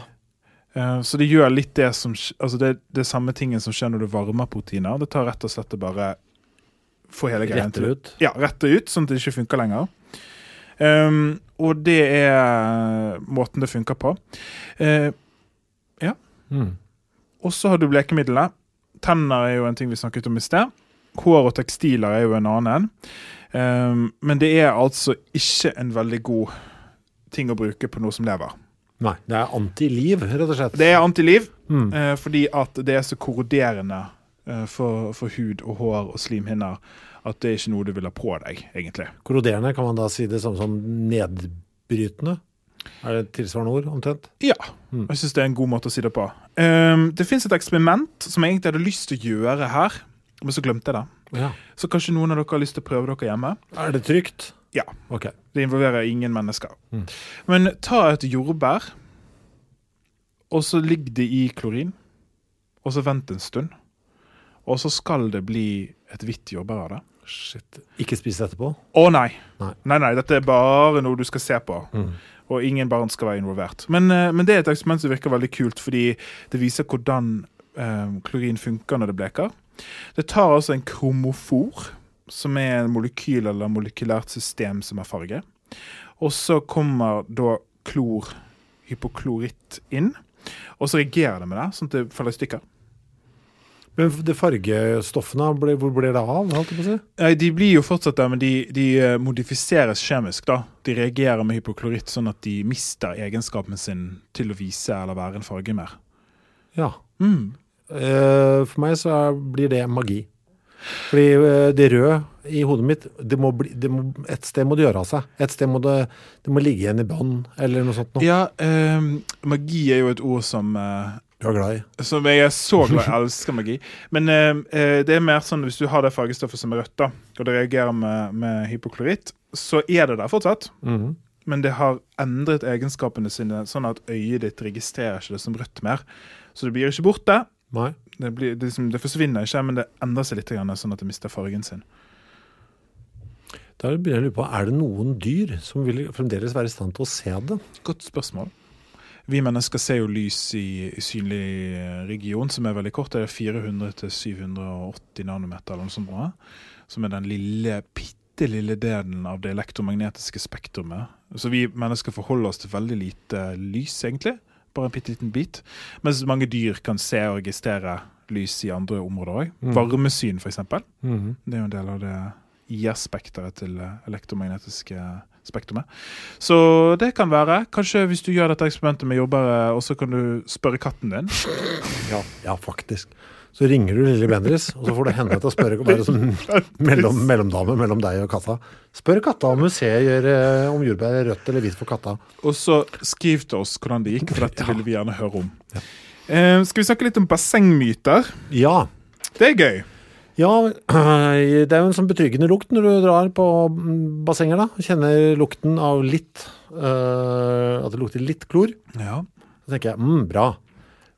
Eh, Så det gjør litt det som Altså det, det er samme tingen som skjer når du varmer proteiner. Det tar rett og slett å bare få hele greia Retter til ut. Ja, rette ut, sånn at det ikke funker lenger. Um, og det er måten det funker på. Ja. Mm. og så har du blekemidlene. Tenner er jo en ting vi snakket om i sted. Hår og tekstiler er jo en annen. Um, men det er altså ikke en veldig god ting å bruke på noe som lever. Nei, det er antiliv, rett og slett. Det er antiliv, Mm. uh, fordi at det er så korroderende uh, for, for hud og hår og slimhinner at det er ikke noe du vil ha på deg, egentlig. Korroderende, kan man da si det samme som nedbrytende? Er det et tilsvarende ord, omtrent? Ja, Mm. jeg syns det er en god måte å si det på. Um, det fins et eksperiment som jeg egentlig hadde lyst til å gjøre her, men så glemte jeg det. Ja. Så kanskje noen av dere har lyst til å prøve dere hjemme? Er det trygt? Ja. Okay. Det involverer ingen mennesker. Mm. Men ta et jordbær, og så ligg det i klorin, og så vent en stund. Og så skal det bli et hvitt jordbær av det. Shit. Ikke spis etterpå? Å nei. Nei. nei. Nei, dette er bare noe du skal se på. Mm. Og ingen barn skal være involvert. Men, eh, men det er et eksperiment som virker veldig kult, fordi det viser hvordan eh, klorin funker når det bleker. Det tar altså en kromofor, som er en molekyl eller molekylært system som har farge. Og så kommer da klor, hypokloritt, inn. Og så reagerer det med det, sånn at det faller i stykker. Men det fargestoffene, hvor blir det av? Si? De blir jo fortsatt der, men de, de eh, modifiseres kjemisk. da. De reagerer med hypokloritt, sånn at de mister egenskapen sin til å vise eller være en farge mer. Ja. Mm. Eh, For meg så blir det magi. Fordi eh, det røde i hodet mitt, det må bli, det må, et sted må det gjøre av seg. Et sted må det, det må ligge igjen i bånn, eller noe sånt noe. Ja, eh, magi er jo et ord som eh, Du er glad i. som jeg er så glad i. Jeg elsker magi. Men eh, eh, det er mer sånn hvis du har det fargestoffet som er rødt, da, og det reagerer med, med hypokloritt, så er det der fortsatt. Mhm. Men det har endret egenskapene sine sånn at øyet ditt registrerer ikke det som rødt mer. Så det blir ikke borte. Det, blir, det, liksom, det forsvinner ikke, men det endrer seg litt, sånn at det mister fargen sin. Da begynner jeg å lure på, Er det noen dyr som vil fremdeles være i stand til å se det? Godt spørsmål. Vi mennesker ser jo lys i, i synlig region, som er veldig kort. Det er 400-780 nanometer, eller noe sånt. Bra, Som er den lille, bitte lille delen av det elektromagnetiske spektrumet. Så vi mennesker forholder oss til veldig lite lys, egentlig. Bare en bitte liten bit. Mens mange dyr kan se og registrere lys i andre områder òg. Mm. Varmesyn, f.eks. Mhm. Det er jo en del av det IR-spekteret til elektromagnetiske spektrumet. Så det kan være. Kanskje hvis du gjør dette eksperimentet med jobbere, og så kan du spørre katten din. Ja, ja, faktisk. Så ringer du lille Bendris, og så får du henne til å spørre være som mellom, mellomdame mellom deg og katta. Spør katta om museet gjør eh, om jordbær er rødt eller hvitt for katta. Og så skriv til oss hvordan det gikk, for dette vil vi gjerne høre om. Eh, skal vi snakke litt om bassengmyter? Ja. Det er gøy. Ja, det er jo en sånn betryggende lukt når du drar på mm, bassenger, da. Kjenner lukten av litt eh, At det lukter litt klor. Ja. Så tenker jeg mm, bra.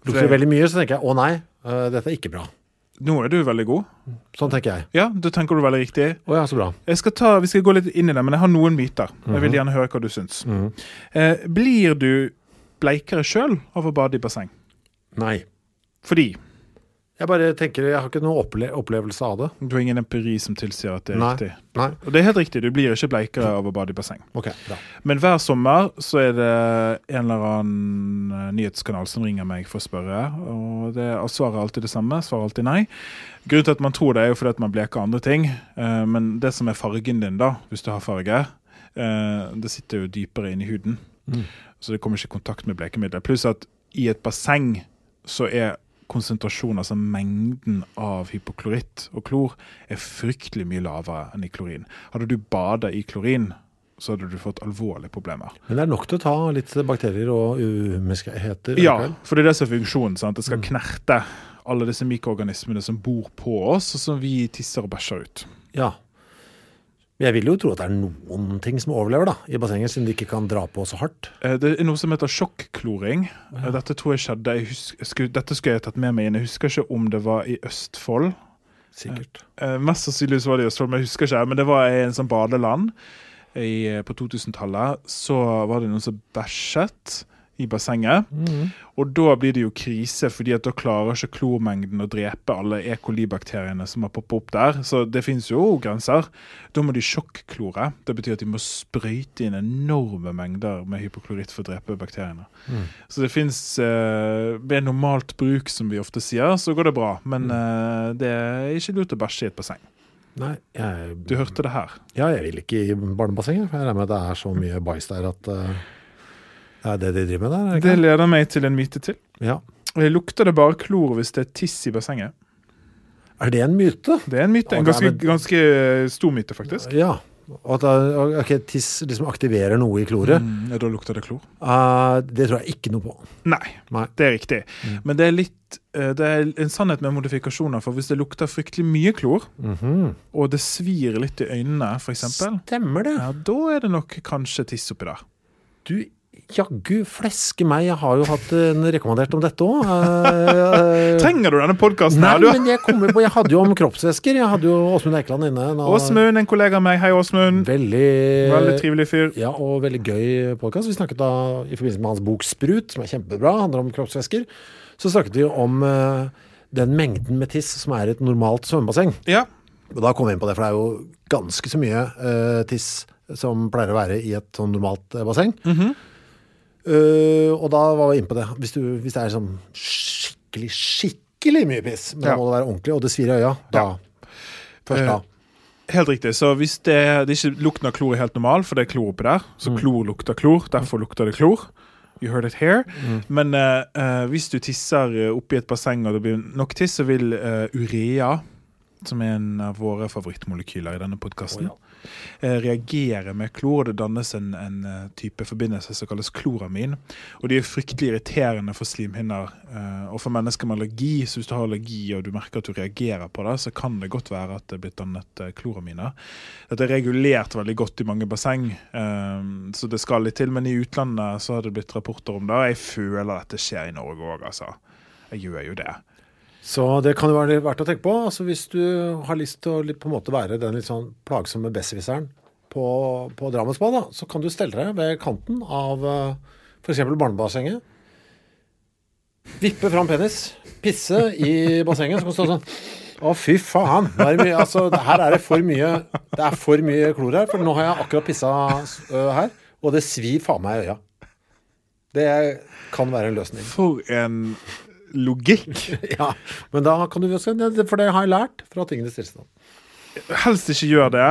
Lukter det veldig mye, så tenker jeg å nei, dette er ikke bra. Nå er du veldig god. Sånn tenker jeg. Ja, da tenker du veldig riktig. Oh, ja, så bra. Skal ta, vi skal gå litt inn i det, men jeg har noen myter. Jeg vil gjerne høre hva du syns. eh, blir du bleikere sjøl av å bade i basseng? Nei. Fordi Jeg bare tenker, jeg har ikke noen opple opplevelse av det. du har ingen empiri som tilsier at det er Nei. riktig. Nei. Og det er helt riktig, du blir ikke bleikere av å bade i basseng. Okay, bra. Men hver sommer så er det en eller annen eh, nyhetskanal som ringer meg for å spørre, og det, og svaret er alltid det samme. Svarer alltid nei. Grunnen til at man tror det, er jo fordi at man bleker andre ting. eh, men det som er fargen din, da, hvis du har farge, eh, det sitter jo dypere inn i huden. Så det kommer ikke i kontakt med blekemidler. Pluss at i et basseng så er konsentrasjonen, altså mengden av hypokloritt og klor, er fryktelig mye lavere enn i klorin. Hadde du bada i klorin, så hadde du fått alvorlige problemer. Men det er nok til å ta litt bakterier og umenneskeligheter. Ja, for det er det som er funksjonen. sant? Det skal knerte alle disse mikroorganismene som bor på oss, og som vi tisser og bæsjer ut. ja. Jeg vil jo tro at det er noen ting som overlever da, i bassenget, siden de ikke kan dra på så hardt. Eh, Det er noe som heter sjokkloring. Ja. Dette tror jeg skjedde jeg husker, Dette skulle jeg tatt med meg inn. Jeg husker ikke om det var i Østfold. Sikkert. Eh, mest sannsynligvis var det i Østfold, men jeg husker ikke. Men det var i en sånn badeland i, på 2000-tallet. Så var det noen som bæsjet i bassenget. Og da blir det jo krise, fordi at da klarer ikke klormengden å drepe alle E. coli-bakteriene som har poppet opp der. Så det finnes jo grenser. Da må de sjokkklore. Det betyr at de må sprøyte inn enorme mengder med hypokloritt for å drepe bakteriene. Så det fins eh, Ved normalt bruk, som vi ofte sier, så går det bra. Men eh, det er ikke lurt å bæsje i et basseng. Nei, jeg, Du hørte det her. ja, jeg vil ikke i barnebassenget, jeg regner med at det er så mye bæsj der at det er det de driver med der, er det Det leder meg til en myte til. Ja. Det Lukter det bare klor hvis det er tiss i bassenget? Er det en myte? Det er en myte. En ganske, ganske eh, stor myte, faktisk. Ja. At okay, tiss liksom aktiverer noe i kloret. Mm, da lukter det klor. Uh, det tror jeg ikke noe på. Nei, Nei. det er riktig. Men det er litt eh, Det er en sannhet med modifikasjoner. For hvis det lukter fryktelig mye klor, Mhm. og det svir litt i øynene, f.eks., Stemmer det. ja, da er det nok kanskje tiss oppi der. Du, jaggu fleske meg, jeg har jo hatt en rekommandert om dette òg. Trenger du denne podkasten her? Du? men jeg, kommer på, jeg hadde jo om kroppsvæsker. Jeg hadde jo Åsmund Eikeland inne. Åsmund, en kollega av meg. Hei, Åsmund. Veldig, Veldig trivelig fyr. Ja, og veldig gøy podkast. Vi snakket da i forbindelse med hans bok 'Sprut', som er kjempebra, handler om kroppsvæsker. Så snakket vi om uh, den mengden med tiss som er i et normalt svømmebasseng. Ja. Og da kom vi inn på det, for det er jo ganske så mye uh, tiss som pleier å være i et sånn normalt eh, basseng. Mhm. Eh, og da var vi inne på det. Hvis, du, hvis det er sånn skikkelig, skikkelig mye piss, men Ja. da må det være ordentlig, og det svir i øya, da Først da. Helt riktig. Så hvis det, det ikke lukten av klor er helt normal, for det er klor oppi der, så klor lukter klor, derfor lukter det klor. You heard it here. Men eh, eh, hvis du tisser oppi et basseng og det blir nok tiss, så vil urea, som er en av våre favorittmolekyler i denne podkasten, reagere med klor. Det dannes en, en eh, type forbindelse som kalles kloramin. Og de er fryktelig irriterende for slimhinner eh, og for mennesker med allergi. Så hvis du har allergi og du merker at du reagerer på det, så kan det godt være at det er blitt dannet eh, kloraminer. Dette er regulert veldig godt i mange basseng, eh, så det skal litt til. Men i utlandet så har det blitt rapporter om det, og jeg føler at det skjer i Norge òg, altså. Jeg gjør jo det. Så det kan jo være verdt å tenke på. Altså Hvis du har lyst til å på en måte være den litt sånn plagsomme besserwisseren på, på Drammensbad, så kan du stelle deg ved kanten av f.eks. barnebassenget. Vippe fram penis, pisse i bassenget, så kan du stå sånn Å, fy faen. er mye- Altså, her er det for mye Det er for mye klor her, for nå har jeg akkurat pissa øh, her, og det svir faen meg i øya. Det kan være en løsning. For en logikk. Ja, men da kan du også For det har jeg lært fra tingenes tilstand. Helst ikke gjør det.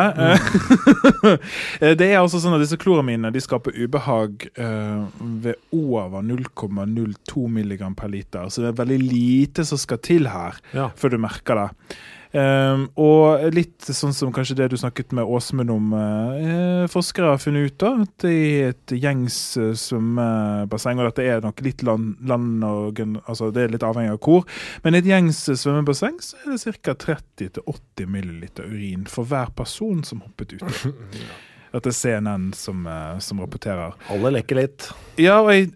det er altså sånn at Disse kloraminene de skaper ubehag uh, ved over 0,02 milligram per liter. Så det er veldig lite som skal til her Ja. før du merker det. Um, og litt sånn som kanskje det du snakket med Åsmund om. Uh, forskere har funnet ut da, at i et gjengs uh, svømmebasseng, og dette er nok litt land, land og, altså det er litt avhengig av hvor, men i et gjengs svømmebasseng så er det ca. 30-80 ml urin for hver person som hoppet uti. Dette er CNN som, uh, som rapporterer. Alle leker litt, Ja, og jeg,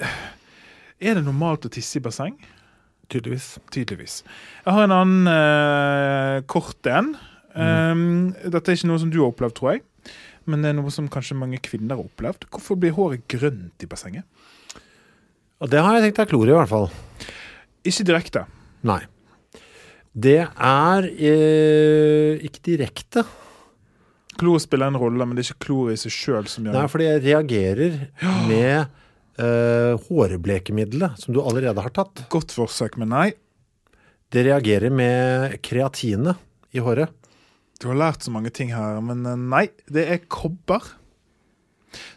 Er det normalt å tisse i basseng? Tydeligvis. Tydeligvis. Jeg har en annen eh, kort en. Um, dette er ikke noe som du har opplevd, tror jeg. Men det er noe som kanskje mange kvinner har opplevd. Hvorfor blir håret grønt i bassenget? Og det har jeg tenkt er klor i, hvert fall. Ikke direkte. Nei. Det er eh, ikke direkte. Klor spiller en rolle, men det er ikke klor i seg sjøl som gjør det. Nei, fordi jeg reagerer med eh, hårblekemiddelet som du allerede har tatt. Godt forsøk, men nei. Det reagerer med kreatinet i håret. Du har lært så mange ting her, men eh, nei. Det er kobber.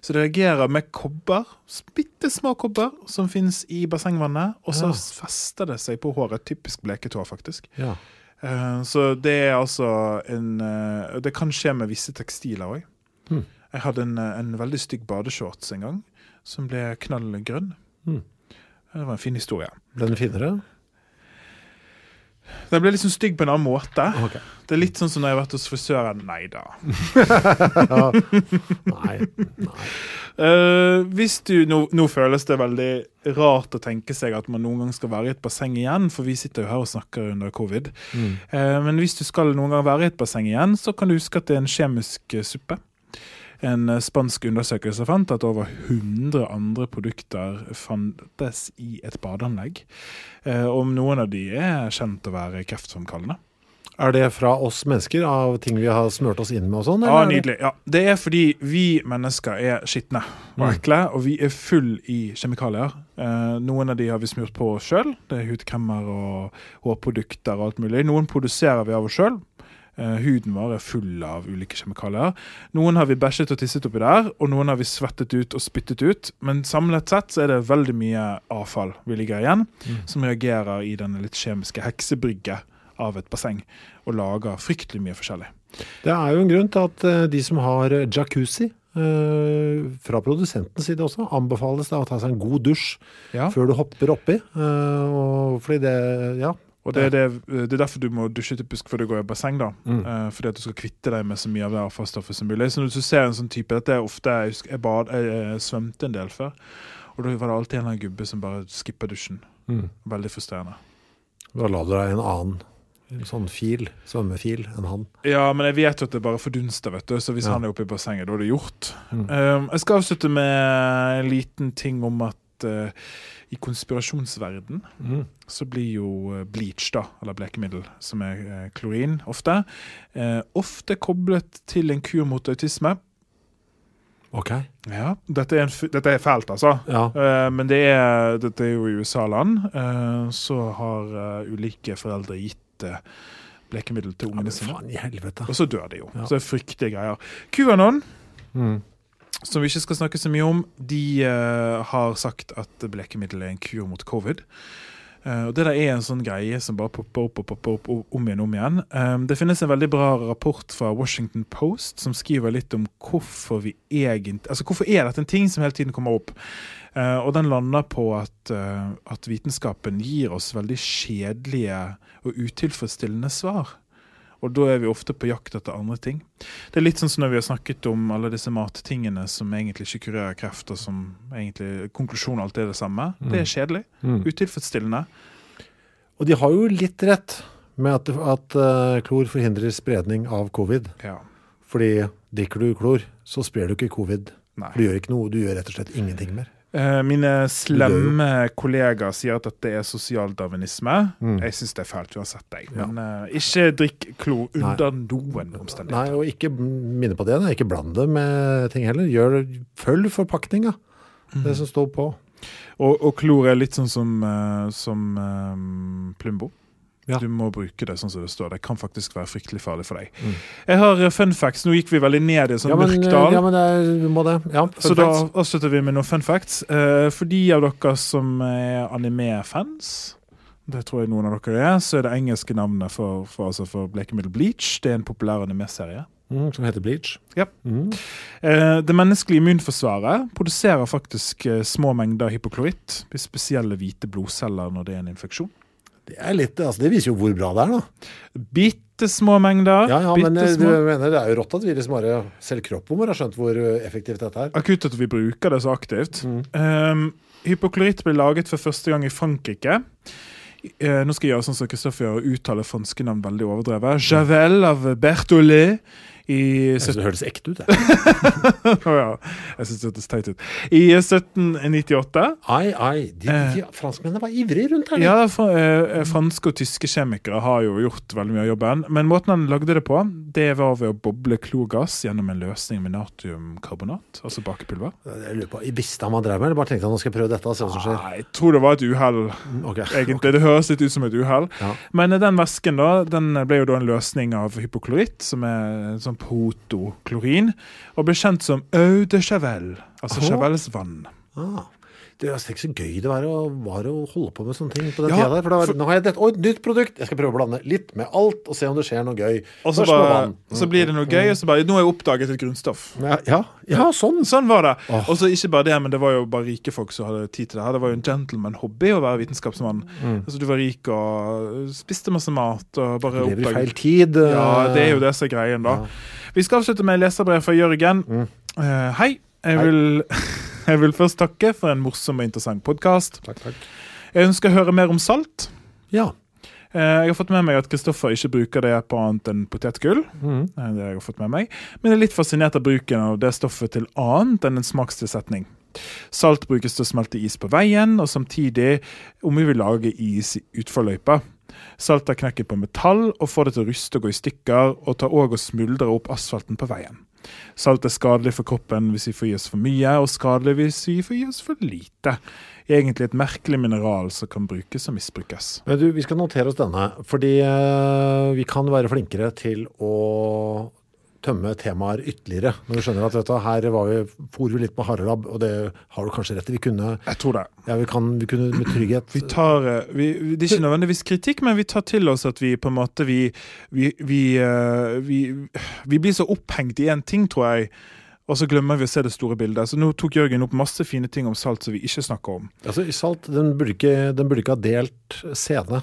Så det reagerer med kobber, bitte små kobber, som fins i bassengvannet. Og så Ja. fester det seg på håret. Typisk bleket hår, faktisk. Ja. Eh, Så det er altså en Det kan skje med visse tekstiler òg. Hmm. Jeg hadde en, en veldig stygg badeshorts en gang, som ble knall grønn. Hmm. Det var en fin historie. Ble den finere? Den ble liksom stygg på en annen måte. Okay. Det er litt sånn som når jeg har vært hos frisøren. Nei da. Nei. nei. Uh, hvis du, nå, nå føles det veldig rart å tenke seg at man noen gang skal være i et basseng igjen, for vi sitter jo her og snakker under covid. Mm. Uh, men hvis du skal noen gang være i et basseng igjen, så kan du huske at det er en kjemisk suppe. En eh, spansk undersøkelse fant at over 100 andre produkter fantes i et badeanlegg. Eh, om noen av de er kjent å være kreftfremkallende. Er det fra oss mennesker, av ting vi har smurt oss inn med og sånn? Ja, nydelig. Ja, det er fordi vi mennesker er skitne og Mm. ekle, og vi er full i kjemikalier. Eh, noen av de har vi smurt på oss sjøl. Det er hudkremmer og hårprodukter og alt mulig. Noen produserer vi av oss sjøl. Eh, huden vår er full av ulike kjemikalier. Noen har vi bæsjet og tisset oppi der, og noen har vi svettet ut og spyttet ut. Men samlet sett så er det veldig mye avfall vi ligger igjen, som reagerer i denne litt kjemiske heksebrygget av et basseng, og lager fryktelig mye forskjellig. Det er jo en grunn til at eh, de som har jacuzzi, eh, fra produsentens side også, anbefales det å ta seg en god dusj Ja. før du hopper oppi. fordi det, ja. Og det er, det, det er derfor du må dusje typisk før du går i basseng. da. Mm. uh, fordi at du skal kvitte deg med så mye av det avfallsstoffet som mulig. Så når du ser en sånn type, dette er ofte, Jeg, husker, jeg, bad, jeg, jeg svømte en del før, og da var det alltid en eller annen gubbe som bare skippa dusjen. Mm. Veldig frustrerende. Da la du deg en annen en sånn fil, svømmefil, enn han. Ja, men jeg vet jo at det bare fordunster, vet du. Så hvis Ja. han er oppe i bassenget, da er det gjort. Mm. Um, jeg skal avslutte med en liten ting om at eh, i konspirasjonsverden Mm. så blir jo eh, bleach, da, eller blekemiddel, som er eh, klorin, ofte, eh, ofte koblet til en kur mot autisme. Ok. Ja, dette er, en, dette er fælt, altså. Ja. Eh, men det er, dette er jo i USA-land. eh, så har ulike foreldre gitt eh, blekemiddel til ja ungene men sine. Og så dør de jo. Ja. Så det er fryktelige greier. QAnon, Mm. Som vi ikke skal snakke så mye om, de uh, har sagt at blekemiddel er en kur mot covid. Uh, og Det der er en sånn greie som bare popper opp og popper opp om igjen om igjen. Um, det finnes en veldig bra rapport fra Washington Post som skriver litt om hvorfor vi egentlig Altså hvorfor er dette en ting som hele tiden kommer opp. Uh, og den lander på at, at vitenskapen gir oss veldig kjedelige og utilfredsstillende svar. Og da er vi ofte på jakt etter andre ting. Det er litt sånn som når vi har snakket om alle disse mattingene som egentlig ikke kurerer kreft, og som egentlig konklusjonen alltid er det samme. Det er kjedelig. Mm. Utilfredsstillende. Og de har jo litt rett med at, at uh, klor forhindrer spredning av covid. Ja. Fordi drikker du klor, så sprer du ikke covid. Nei. Du gjør ikke noe, du gjør rett og slett ingenting mer. Eh, mine slemme kollegaer sier at dette er sosialdarwinisme. Jeg syns det er fælt uansett, jeg. Men eh, ikke drikk klor under noen omstendigheter. Nei, og ikke minne på det. Da. Ikke bland det med ting heller. Gjør, følg forpakninga. Det som står på. Og, og klor er litt sånn som, eh, som eh, Plumbo. Ja. Du må bruke det sånn som det står. Det kan faktisk være fryktelig farlig for deg. Jeg har eh, fun facts. Nå gikk vi veldig ned i en sånn Ja, men, mørk dal. ja, men det er, vi må det. Ja, Så da avslutter vi med noen fun facts. Eh, for de av dere som er anime-fans, det tror jeg noen av dere er, så er det engelske navnet for, for, altså for blekemiddel Bleach. Det er en populær anime-serie. Mm, som heter Bleach. Ja. Mm. Eh, det menneskelige immunforsvaret produserer faktisk eh, små mengder hypokloritt i spesielle hvite blodceller når det er en infeksjon. Det, er litt, altså, det viser jo hvor bra det er, da. Bitte små mengder. Ja, ja, men eh, du mener det er jo rått at vi liksom bare Selv kroppen vår har skjønt hvor eh, effektivt dette er. Akutt at vi bruker det så aktivt. Mm. Um, hypokloritt ble laget for første gang i Frankrike. Uh, nå skal jeg gjøre sånn som Kristoffer gjør, og uttale franske navn veldig overdrevet. Javel av Berthollet i Jeg synes det høres ekte ut. jeg. oh, ja. Jeg syns det hørtes teit ut. I 1798 Ai, ai. De, de, franskmennene var ivrige rundt her. Ja, fra, eh, franske og tyske kjemikere har jo gjort veldig mye av jobben. Men måten han lagde det på, det var ved å boble klorgass gjennom en løsning med natriumkarbonat, altså bakepulver. Jeg lurer på, Visste han hva han drev med, eller bare tenkte han nå skal jeg prøve dette og se hva som skjer? Nei, jeg tror det var et uhell, okay. egentlig. Det høres litt ut som et uhell. Ja. Men eh, den væsken da, den ble jo da en løsning av hypokloritt, som er en sånn protoklorin, og ble kjent som eau de chavel, altså oh. Chavels vann. Ah. Det er ikke så gøy det var å, var å holde på med sånne ting på den Ja, tida der. For, var, for- nå har jeg et nytt produkt! Jeg skal prøve å blande litt med alt og se om det skjer noe gøy. Og så, bare, så blir det noe gøy, og så bare Nå har jeg oppdaget et grunnstoff. Ja, ja, ja, sånn. Sånn var det. Oh. Og så ikke bare det, men det var jo bare rike folk som hadde tid til det her. Det var jo en gentleman-hobby å være vitenskapsmann. Mm. Altså Du var rik og spiste masse mat og bare Lever i feil tid. Ja, eh, det er jo det som er greien, da. Vi skal avslutte med leserbrev fra Jørgen. Eh, hei. Jeg Mm. Hei. vil, jeg vil først takke for en morsom og interessant podkast. Jeg ønsker å høre mer om salt. Ja. Eh, Jeg har fått med meg at Kristoffer ikke bruker det på annet enn potetgull. Mm. Det Det har jeg fått med meg. Men jeg er litt fascinert av bruken av det stoffet til annet enn en smakstilsetning. Salt brukes til å smelte is på veien, og samtidig om vi vil lage is i utforløypa. Salt er knekken på metall og får det til å ruste og gå i stykker, og tar òg og smuldrer opp asfalten på veien. Salt er skadelig for kroppen hvis vi får i oss for mye, og skadelig hvis vi får i oss for lite. Egentlig et merkelig mineral som kan brukes og misbrukes. Men du, vi skal notere oss denne, fordi eh, vi kan være flinkere til å tømme temaer ytterligere. Når du skjønner at vet du, her var vi, for vi litt med harelabb, og det har du kanskje rett i. Vi kunne, Jeg tror det. ja, vi kan, vi kunne med trygghet Vi tar, eh, vi, det er ikke nødvendigvis kritikk, men vi tar til oss at vi på en måte Vi, vi, vi, eh, blir så opphengt i én ting, tror jeg. Og så glemmer vi å se det store bildet. Så Nå tok Jørgen opp masse fine ting om salt som vi ikke snakker om. Altså, Salt den burde, ikke, den burde ikke ha delt scene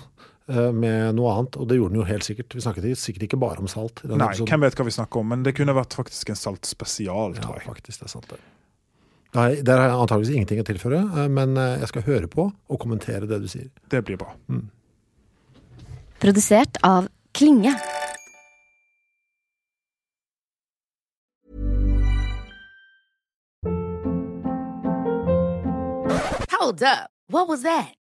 med noe annet, og det gjorde den jo helt sikkert. Vi snakket sikkert ikke bare om salt. i denne Nei, episoden. hvem vet hva vi snakker om, men det kunne vært faktisk en saltspesial, Ja, tror jeg. faktisk, det er sant det. Nei, Der har jeg antageligvis ingenting å tilføre, eh, men eh, jeg skal høre på og kommentere det du sier. Det blir bra. Produsert av Klinge. Hold up. What was that?